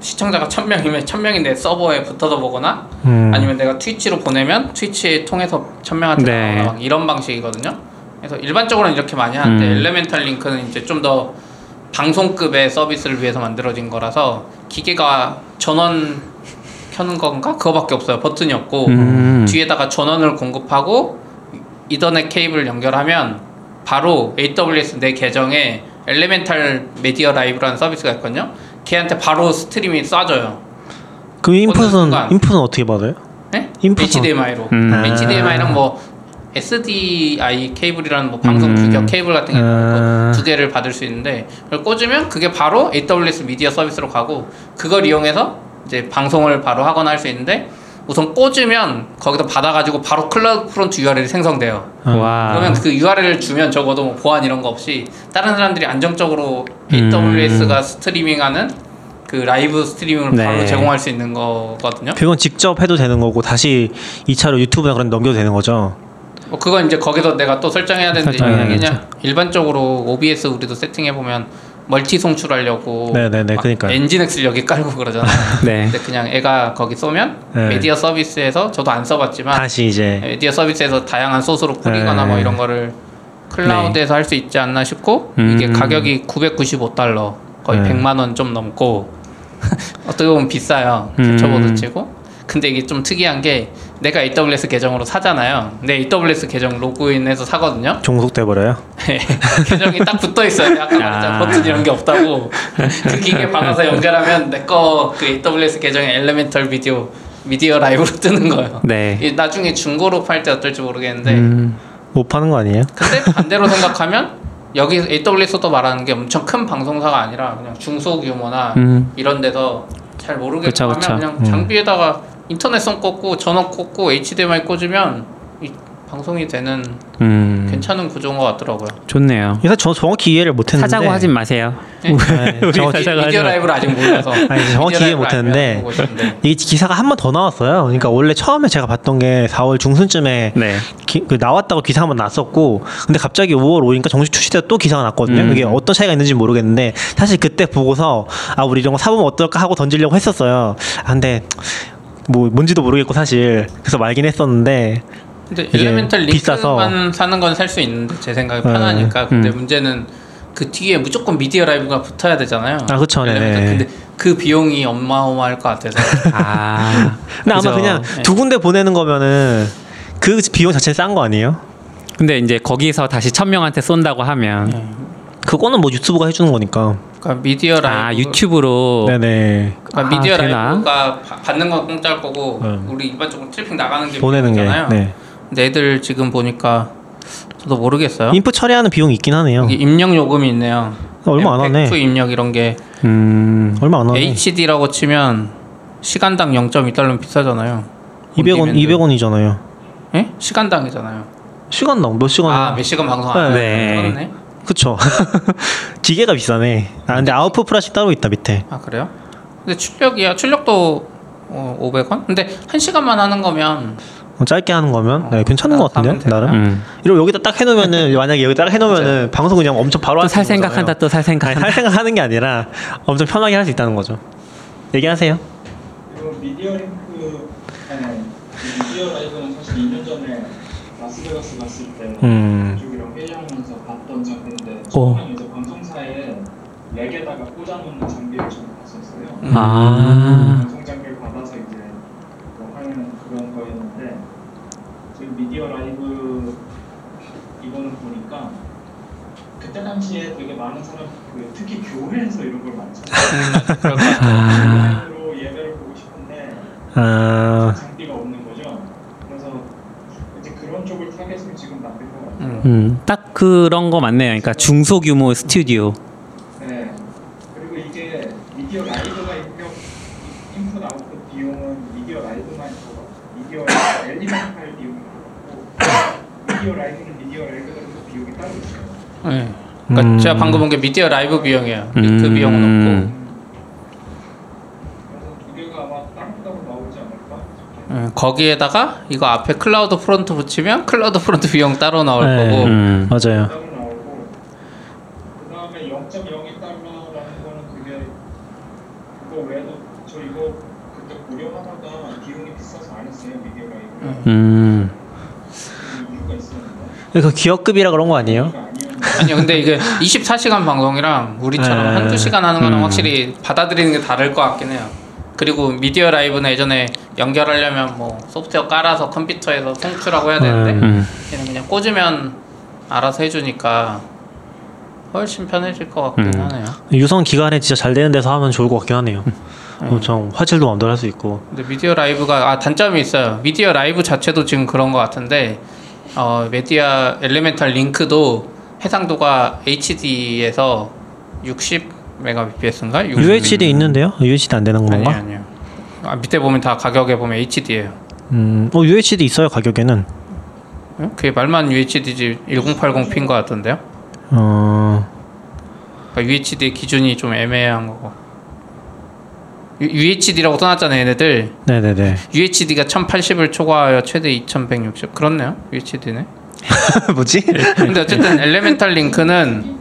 시청자가 천 명이면 천 명이 내 서버에 붙어서 보거나 음. 아니면 내가 트위치로 보내면 트위치 통해서 천 명한테 네. 이런 방식이거든요. 그래서 일반적으로는 이렇게 많이 하는데 음. 엘레멘탈 링크는 이제 좀 더 방송급의 서비스를 위해서 만들어진 거라서 기계가 전원 켜는 건가 그거밖에 없어요. 버튼이 없고 음. 뒤에다가 전원을 공급하고 이더넷 케이블 연결하면 바로 AWS 내 계정에 Elemental MediaLive라는 서비스가 있거든요. 걔한테 바로 스트리밍이 쏴줘요. 그 인풋은. 인풋은 어떻게 받아요? 네? 인풋은- HDMI로. 음. HDMI랑 뭐 SDI 케이블이라는 뭐 방송 음. 규격 케이블 같은 게 아. 두 개를 받을 수 있는데 그걸 꽂으면 그게 바로 AWS 미디어 서비스로 가고 그걸 이용해서 이제 방송을 바로 하거나 할 수 있는데 우선 꽂으면 거기다 받아가지고 바로 CloudFront URL이 생성돼요. 와. 그러면 그 URL을 주면 적어도 뭐 보안 이런 거 없이 다른 사람들이 안정적으로 음. AWS가 스트리밍하는 그 라이브 스트리밍을 바로 네. 제공할 수 있는 거거든요. 그건 직접 해도 되는 거고 다시 2차로 유튜브나 그런 데 넘겨도 되는 거죠. 뭐 그건 이제 거기서 내가 또 설정해야 되는데 설정해야겠죠. 그냥 일반적으로 OBS 우리도 세팅해 보면 멀티 송출하려고 네네네, 막 그러니까요. Nginx 여기 깔고 그러잖아요. *laughs* 네. 근데 그냥 얘가 거기 쏘면 네. 미디어 서비스에서 저도 안 써봤지만 다시 이제 미디어 서비스에서 다양한 소스로 뿌리거나 네. 뭐 이런 거를 클라우드에서 할수 있지 않나 싶고 이게 음. 가격이 995달러 거의 네. 100만 원 좀 넘고 *laughs* 어떻게 보면 비싸요 음. 캡처보드 치고 근데 이게 좀 특이한 게 내가 AWS 계정으로 사잖아요. 내 AWS 계정 로그인해서 사거든요. *laughs* 종속돼 버려요. 계정이 딱 붙어 있어요. 아까 말했잖아 아. 버튼 이런 게 없다고. 그 기계 받아서 연결하면 내 거 그 AWS 계정에 엘레멘털 비디오 미디어 라이브로 뜨는 거예요. 네. 이 나중에 중고로 팔 때 어떨지 모르겠는데 음, 못 파는 거 아니에요? 근데 *laughs* 반대로 생각하면 여기 AWS도 말하는 게 엄청 큰 방송사가 아니라 그냥 중소 규모나 음. 이런 데서 잘 모르겠고 그쵸, 하면 그쵸. 그냥 음. 장비에다가 인터넷선 꽂고 전원 꽂고 HDMI 꽂으면 이 방송이 되는 음, 괜찮은 구조인 것 같더라고요. 좋네요. 그래서 저 정확히 이해를 못했는데 사자고 하진 마세요. 네, *laughs* 정확히 사자고 하지 미디어 마. 라이브를 아직 몰라서 아니, 정확히 미디어 이해 못했는데. 이 기사가 한 번 더 나왔어요. 그러니까 원래 처음에 제가 봤던 게 4월 중순쯤에 네. 기- 그 나왔다고 기사 한 번 났었고 근데 갑자기 5월 5일니까 정식 출시돼 또 기사가 났거든요. 음. 이게 어떤 차이가 있는지 모르겠는데 사실 그때 보고서 아 우리 이런 거 사보면 어떨까 하고 던지려고 했었어요. 아, 근데 뭐 뭔지도 모르겠고 사실 그래서 말긴 했었는데 근데 비싸서. 링크만 사는 건 살 수 있는데 제 생각에 네. 편하니까. 근데 음. 문제는 그 뒤에 무조건 미디어 라이브가 붙어야 되잖아요. 아, 그쵸, 네. 근데 그 비용이 어마어마할 것 같아서. *laughs* 아. 근데 아마 그죠. 그냥 네. 두 군데 보내는 거면은 그 비용 자체는 싼거 아니에요? 근데 이제 거기서 다시 천 명한테 쏜다고 하면 그거는 뭐 유튜브가 해주는 거니까. 그러니까 MediaLive. 아 유튜브로 네네. 그러니까 아, 미디어 되나? 라이브가 바- 받는 건 공짜일 거고 음. 우리 일반적으로 트래픽 나가는 게 보내는 게. 비용이잖아요. 네. 근데 얘들 지금 보니까 저도 모르겠어요. 인풋 처리하는 비용이 있긴 하네요. 입력 요금이 있네요. 얼마 안 하네. 입력 이런 게 음, 얼마 안 하네. HD라고 치면 시간당 0.2달러면 비싸잖아요. 200원 on-demand. 200원이잖아요. 예? 시간당이잖아요. 시간당 몇 시간? 아, 몇 시간 방송 안 네. 하네. 그쵸. *laughs* 기계가 비싸네. 아 근데 아웃풋 pricing 따로 있다 밑에. 아, 그래요? 근데 출력이야. 출력도 어, 500원? 근데 한 시간만 하는 거면 어, 짧게 하는 거면 네, 괜찮은 것 같은데? 나름. 음. 이러고 여기다 딱 해놓으면은 *laughs* 만약에 여기다 딱 해놓으면은 방송 그냥 엄청 바로 또 할수 살 있는 생각한다 거잖아요. 또 살 아니, 생각한다. 할 생각하는 게 아니라 엄청 편하게 할 수 있다는 거죠. 얘기하세요. 그리고 Media Link 네, 이 MediaLive는 사실 2년 전에 라스베가스 갔을 때 음이랑 회의하면서 봤던 이제 방송사에 랙에다가 꽂아놓는 장비를 좀 봤었어요. 음. 아. 방송 장비를 받아서 이제 뭐 하는 그런 거였는데 지금 MediaLive 이거는 보니까 그때 당시에 되게 많은 사람 그 특히 교회에서 이런 걸 같아요. 아. 예배를 보고 싶은데 아, 장비가 없는 거죠. 그래서 이제 그런 쪽을 타겟으로 지금 만든 것 같아요. 음. 음, 딱 그런 거 맞네요. 그러니까 중소규모 스튜디오. 네. 그리고 이게 MediaLive가 입력 인풋 아웃풋 비용은 MediaLive만 있고 Media Elemental 비용이 있고 MediaLive는 미디어 또 비용이 따로 있어요. 네. 그러니까 음. 제가 방금 본 게 MediaLive 비용이에요. 그 음. 비용은 없고. 그래서 두 개가 아마 따로따로 나오지 예, 거기에다가 이거 앞에 CloudFront 붙이면 CloudFront 비용 따로 나올 네. 거고 음. 맞아요. 따로 나오고 그 다음에 0.02달러라는 거는 그게 그거 외에도 저 이거 그때 고려하다가 비용이 비싸서 안 했어요 MediaLive. 음. 이유가 있었는데. 그 기업급이라 그런 거 아니에요? 아니요 근데 이게 24시간 방송이랑 우리처럼 네. 한두 시간 하는 거는 음. 확실히 받아들이는 게 다를 것 같긴 해요 그리고 미디어 라이브는 예전에 연결하려면 뭐 소프트웨어 깔아서 컴퓨터에서 송출하고 해야 되는데 음. 얘는 그냥 꽂으면 알아서 해주니까 훨씬 편해질 것 같긴 음. 하네요 유선 기간에 진짜 잘 되는 데서 하면 좋을 것 같긴 하네요. 엄청 화질도 마음대로 할 수 있고. 근데 MediaLive가 아 단점이 있어요. MediaLive 자체도 지금 그런 것 같은데 어 Media Elemental Link도 해상도가 HD에서 60 메가bps인가? UHD 있는데요? UHD 안 되는 아니요 건가? 아니요. 아, 밑에 보면 다 가격에 보면 HD예요. 음, 어 UHD 있어요 가격에는. 그게 말만 UHD지 1080p인 것 같던데요. 어, 그러니까 UHD 기준이 좀 애매한 거고. UHD라고 써놨잖아요, 얘네들. 네네네. UHD가 1080을 초과하여 최대 2160. 그렇네요, UHD네. *laughs* 뭐지? *laughs* 근데 어쨌든 엘레멘탈 링크는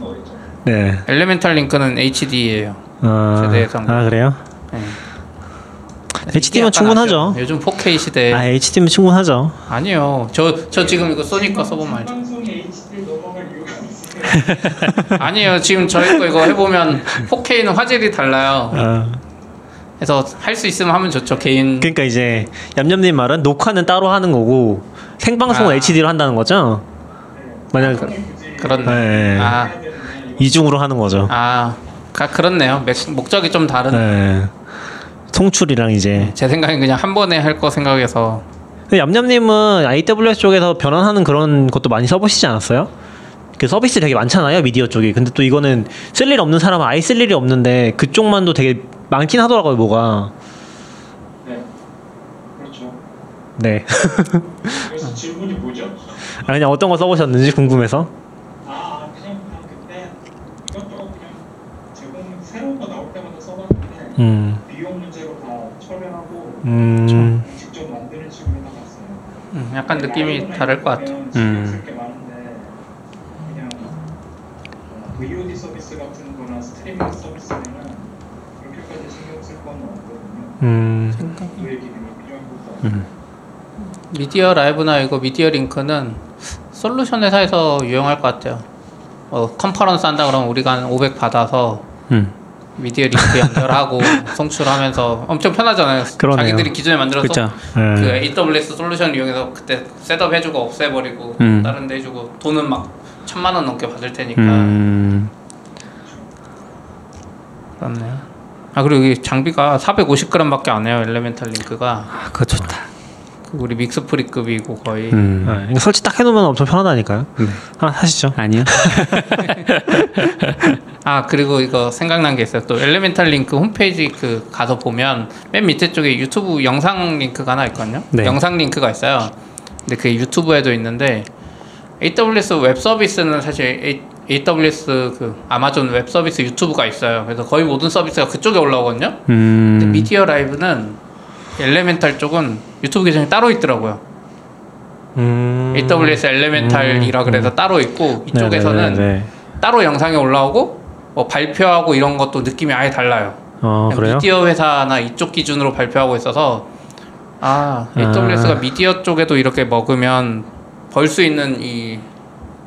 네. 엘레멘탈 링크는 HD예요. 어, 세대 해상도. 아 그래요? 네. HD면 충분하죠. 요즘 4K 시대 아 HD면 충분하죠. 아니요. 저 저 지금 이거 소니까 써보면 알죠. 아니에요. 지금 저희 거 이거 해보면 4K는 화질이 달라요. 어, 그래서 할 수 있으면 하면 좋죠. 개인 그러니까 이제 얌얌님 말은 녹화는 따로 하는 거고 생방송은 아. HD로 한다는 거죠? 만약 굳이 그런 네. 아, 이중으로 하는 거죠. 아, 가, 그렇네요. 맥- 목적이 좀 다른. 네. 송출이랑 이제. 제 생각엔 그냥 한 번에 할 거 생각해서. 근데 얌얌님은 AWS 쪽에서 변환하는 그런 것도 많이 써보시지 않았어요? 그 서비스 되게 많잖아요 미디어 쪽이. 근데 또 이거는 쓸 일 없는 사람은 아예 쓸 일이 없는데 그쪽만도 되게 많긴 하더라고요 뭐가. 네. 그렇죠. 네. 그래서 질문이 뭐죠? *laughs* 아, 그냥 어떤 거 써보셨는지 궁금해서. 아 그냥 그냥 그때 이것저것 그냥 제공 새로운 거 나올 때마다 써봤는데 음, 비용 문제로 다 철회하고 음. 음, 약간 느낌이 다를 것 같아요. 음. 그냥 어, VOD 서비스 같은 거나 스트리밍 서비스에는 그렇게까지 신경 쓸 건 없거든요. 음, 아니고. 음. 미디어 라이브나 이거 미디어 링크는 솔루션 회사에서 유용할 것 같아요. 어, 컨퍼런스 한다 그러면 우리가 한 500 받아서 음. Media Link 연결하고 *laughs* 송출하면서 엄청 편하잖아요. 그러네요. 자기들이 기존에 만들어서 그렇죠. 그 네. AWS 솔루션 이용해서 그때 setup 해주고 없애버리고 음. 다른 데 해주고 돈은 막 천만 원 넘게 받을 테니까 음. 그렇네요. 아 그리고 이 장비가 450g밖에 안 해요 Elemental Link가 아, 그거 좋다. 그 우리 MixPre급이고 거의 음. 네. 이거 설치 딱 해놓으면 엄청 편하다니까요 네. 하나 하시죠 아니요. *laughs* 아 그리고 이거 생각난 게 있어요 또 Elemental Link 홈페이지 그 가서 보면 맨 밑에 쪽에 유튜브 영상 링크가 하나 있거든요 네. 영상 링크가 있어요 근데 그게 유튜브에도 있는데 AWS 웹 서비스는 사실 A, AWS 그 아마존 웹 서비스 유튜브가 있어요 그래서 거의 모든 서비스가 그쪽에 올라오거든요 근데 음. MediaLive는 Elemental 쪽은 유튜브 계정이 따로 있더라고요 음, AWS 엘레멘탈이라 그래서 따로 있고 이쪽에서는 네네네네. 따로 영상이 올라오고 뭐 발표하고 이런 것도 느낌이 아예 달라요. 어? 미디어 회사나 이쪽 기준으로 발표하고 있어서 아 AWS가 아. 미디어 쪽에도 이렇게 먹으면 벌 수 있는 이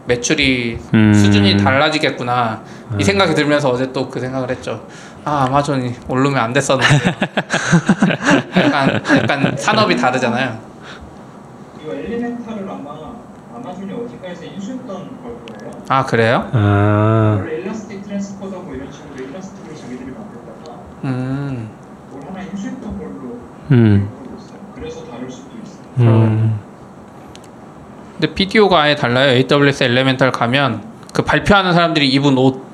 매출이 음. 수준이 달라지겠구나 이 생각이 들면서 어제 또 그 생각을 했죠. 아 아마존이 오르면 안 됐었는데 *laughs* 약간 약간 산업이 다르잖아요. 이거 엘리멘탈을 아마 아마존이 어딘가에서 인수했던 걸 거예요. 아 그래요? 아, 원래 일라스틱 트랜스포더 뭐 이런 식으로 일라스틱으로 자기들이 만들다가 음 뭘 하나 인수했던 걸로 음. 그래서 다를 수도 있어요. 음, 근데 비디오가 아예 달라요. AWS 엘레멘탈 가면 그 발표하는 사람들이 입은 옷,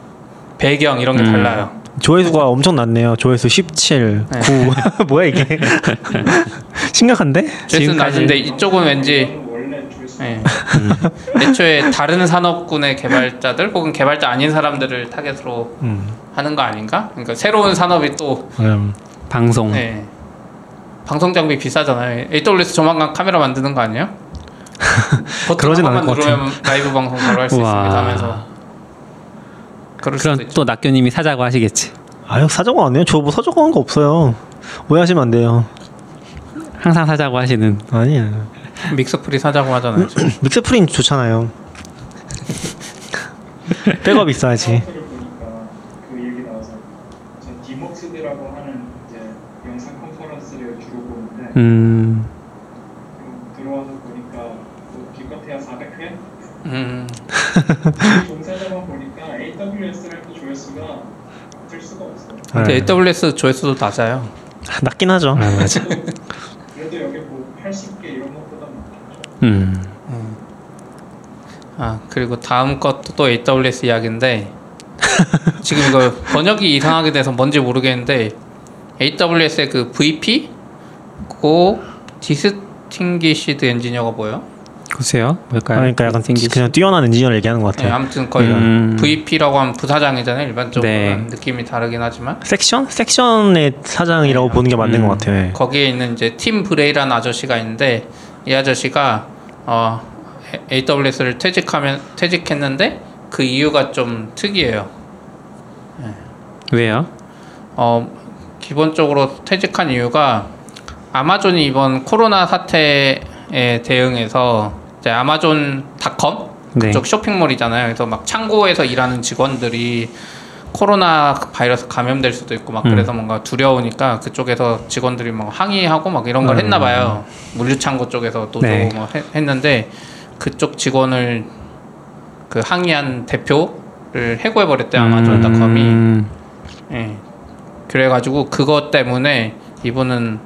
배경 이런 게 음. 달라요. 조회수가 엄청 낮네요 조회수 17, 네. 9 *laughs* 뭐야 이게 *laughs* 심각한데? 지금까지- 낮은데 이쪽은 왠지 조회수 예. 애초에 다른 산업군의 개발자들 혹은 개발자 아닌 사람들을 타겟으로 음, 하는 거 아닌가? 그러니까 새로운 산업이 또 음. 방송. 예. 방송 장비 비싸잖아요. AWS 조만간 카메라 만드는 거 아니에요? *laughs* 버튼 그러진 한 않을 번만 것 같아요. 누르면 라이브 방송 바로 할 수. 있습니다 하면서 그럼. 또 낙교님이 사자고 하시겠지. 아유 사정은 안 해요 저뭐 사정한 거 없어요 오해하시면 안 돼요 항상 사자고 하시는. 아니에요 MixPre 사자고 하잖아요. 지금. *clears throat* MixPre인 좋잖아요 *laughs* 백업 있어야지 사업들을 보니까 그 얘기 나와서 전 Demuxed라고 하는 이제 영상 컨퍼런스를 주로 보는데 음. 음, 들어와서 보니까 뭐 기껏해야 400회 음. 종사자만 보니까 AWS랑 또 조회수가 붙을 수가 없어요. 근데 네. AWS 조회수도 낮아요. 낮긴 하죠 맞아. 그래도 여기 뭐 80개 이런 것보다 많겠죠. 음. 아 그리고 다음 것도 또 AWS 이야기인데 *laughs* 지금 이거 번역이 이상하게 돼서 뭔지 모르겠는데 AWS의 그 VP 고 Distinguished Engineer가 뭐예요? 글쎄요. 뭘까요? 그러니까 약간 생기시- 그냥 뛰어난 엔지니어를 얘기하는 것 네, 같아요 아무튼 거의 음. VP라고 하면 부사장이잖아요. 일반적으로 네. 는 느낌이 다르긴 하지만 섹션? 섹션의 사장이라고 네. 보는 게 맞는 음. 것 같아요 예. 거기에 있는 이제 팀 브레이라는 아저씨가 있는데 이 아저씨가 어, AWS를 퇴직하면 퇴직했는데 그 이유가 좀 특이해요. 왜요? 어, 기본적으로 퇴직한 이유가 아마존이 이번 코로나 사태에 대응해서 이제 아마존닷컴 네. 그쪽 쇼핑몰이잖아요. 그래서 막 창고에서 일하는 직원들이 코로나 바이러스 감염될 수도 있고 막 음. 그래서 뭔가 두려우니까 그쪽에서 직원들이 막 항의하고 막 이런 걸 음. 했나 봐요. 물류창고 쪽에서 노조 네. 뭐 했- 했는데 그쪽 직원을 그 항의한 대표를 해고해 버렸대 아마존닷컴이. 음, 예. 그래가지고 그것 때문에 이분은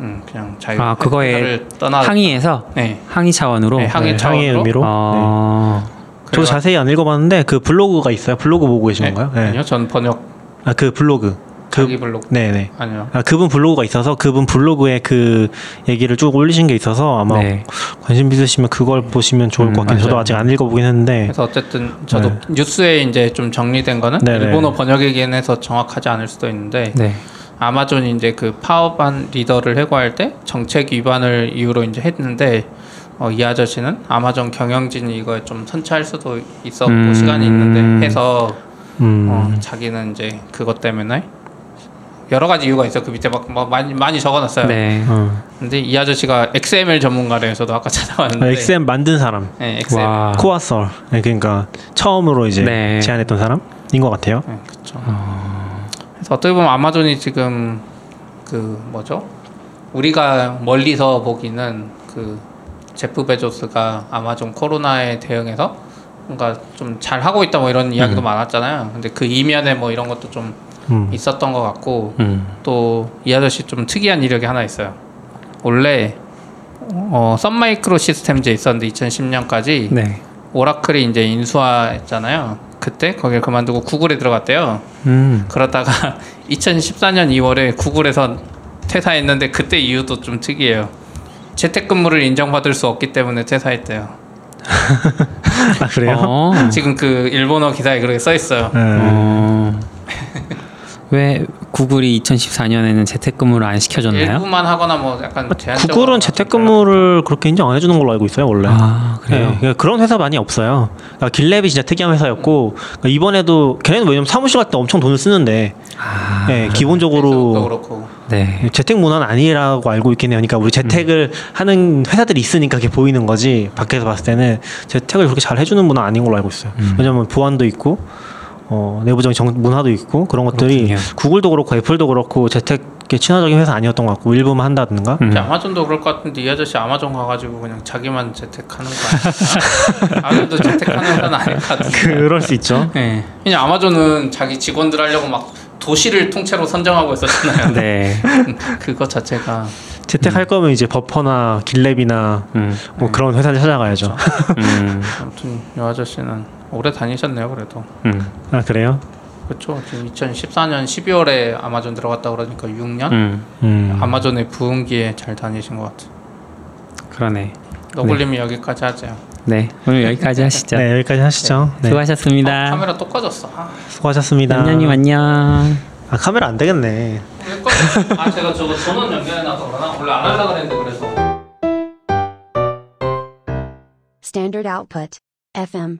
음, 그냥 자유 아, 그거에 떠나 항의해서 네. 항의 차원으로. 네, 항의 네, 차원으로? 항의 의미로. 네. 어, 저도 자세히 안 읽어봤는데 그 블로그가 있어요. 블로그 보고 계신 네. 건가요? 네. 아니요, 전 번역 아 그 블로그. 그 자기 블로그 네네. 아니요. 아 그분 블로그가 있어서 그분 블로그에 그 얘기를 쭉 올리신 게 있어서 아마 네. 관심 있으시면 그걸 보시면 좋을 음, 것 같긴 해요. 저도. 아직 안 읽어보긴 했는데. 그래서 어쨌든 저도 네. 뉴스에 이제 좀 정리된 거는 네네. 일본어 번역이긴 해서 정확하지 않을 수도 있는데 네. 아마존이 이제 그 파업한 리더를 해고할 때 정책 위반을 이유로 이제 했는데 어, 이 아저씨는 아마존 경영진이 이거에 좀 선처할 수도 있었고 음. 시간이 있는데 해서 음. 어, 자기는 이제 그것 때문에 여러 가지 이유가 있어 그 밑에 막, 막 많이 많이 적어놨어요. 네. 어. 근데 이 아저씨가 XML 전문가래요. 저도 아까 *laughs* 찾아봤는데. 아, XM 만든 사람. 네, XM. 와. 코아설. 네, 그러니까 처음으로 이제 네. 제안했던 사람인 것 같아요. 네, 그렇죠. 그래서 어떻게 보면 아마존이 지금 그 뭐죠? 우리가 멀리서 보기는 그 제프 베조스가 아마존 코로나에 대응해서 뭔가 좀 잘 하고 있다 뭐 이런 이야기도 많았잖아요. 근데 그 이면에 뭐 이런 것도 좀 음. 있었던 것 같고 음. 또이 아저씨 좀 특이한 이력이 하나 있어요. 원래 어 썬마이크로 시스템즈에 있었는데 2010년까지 네. 오라클이 이제 인수화했잖아요. 그때 거기를 그만두고 구글에 들어갔대요. 음. 그러다가 *laughs* 2014년 2월에 구글에서 퇴사했는데 그때 이유도 좀 특이해요. 재택근무를 인정받을 수 없기 때문에 퇴사했대요. *laughs* 아 그래요? 어. 지금 그 일본어 기사에 그렇게 써 있어요. 네. 어. *laughs* 왜 구글이 2014년에는 재택근무를 안 시켜줬나요? 일부만 하거나 뭐 약간 제한적으로 구글은 재택근무를 그렇게 인정 안 해주는 걸로 알고 있어요 원래. 아 그래요. 네, 그런 회사 많이 없어요. 그러니까 길랩이 진짜 특이한 회사였고 그러니까 이번에도 걔네는 왜냐면 사무실 갈 때 엄청 돈을 쓰는데 아, 네, 기본적으로 그렇고 네. 재택 문화는 아니라고 알고 있긴 해요. 그러니까 우리 재택을 하는 회사들이 있으니까 그게 보이는 거지. 밖에서 봤을 때는 재택을 그렇게 잘 해주는 문화 아닌 걸로 알고 있어요. 음. 왜냐면 보안도 있고 어, 내부적인 정, 문화도 있고 그런 것들이 그렇군요. 구글도 그렇고 애플도 그렇고 재택에 친화적인 회사 아니었던 것 같고 일부만 한다든가. 음. 아마존도 그럴 것 같은데 이 아저씨 아마존 가가지고 그냥 자기만 재택하는 거 아니야? *laughs* 아마존도 재택하는 회사는 아닐 것 같은데. 그럴 수 있죠. 네. 그냥 아마존은 자기 직원들 하려고 막 도시를 통째로 선정하고 있었잖아요. 네. *laughs* 그거 자체가 재택할 거면 이제 버퍼나 길랩이나 음. 뭐 그런 회사를 찾아가야죠. *laughs* 음. 아무튼 이 아저씨는 오래 다니셨네요, 그래도. 음. 아 그래요? 그렇죠. 지금 2014년 12월에 아마존 들어갔다 그러니까 6년. 음. 음. 아마존의 부흥기에 잘 다니신 것 같아요. 그러네. 너굴님이 여기까지 하세요. 네. 오늘 여기까지 하시죠. 네 여기까지 하시죠. 네. 수고하셨습니다. 어, 카메라 또 꺼졌어. 아, 수고하셨습니다. 남녀님 안녕. 아 카메라 안 되겠네. 왜 꺼졌어? 아 제가 저거 전원 연결해놔서 그러나 원래 안 하려고 그랬는데 그래서. Standard output. FM.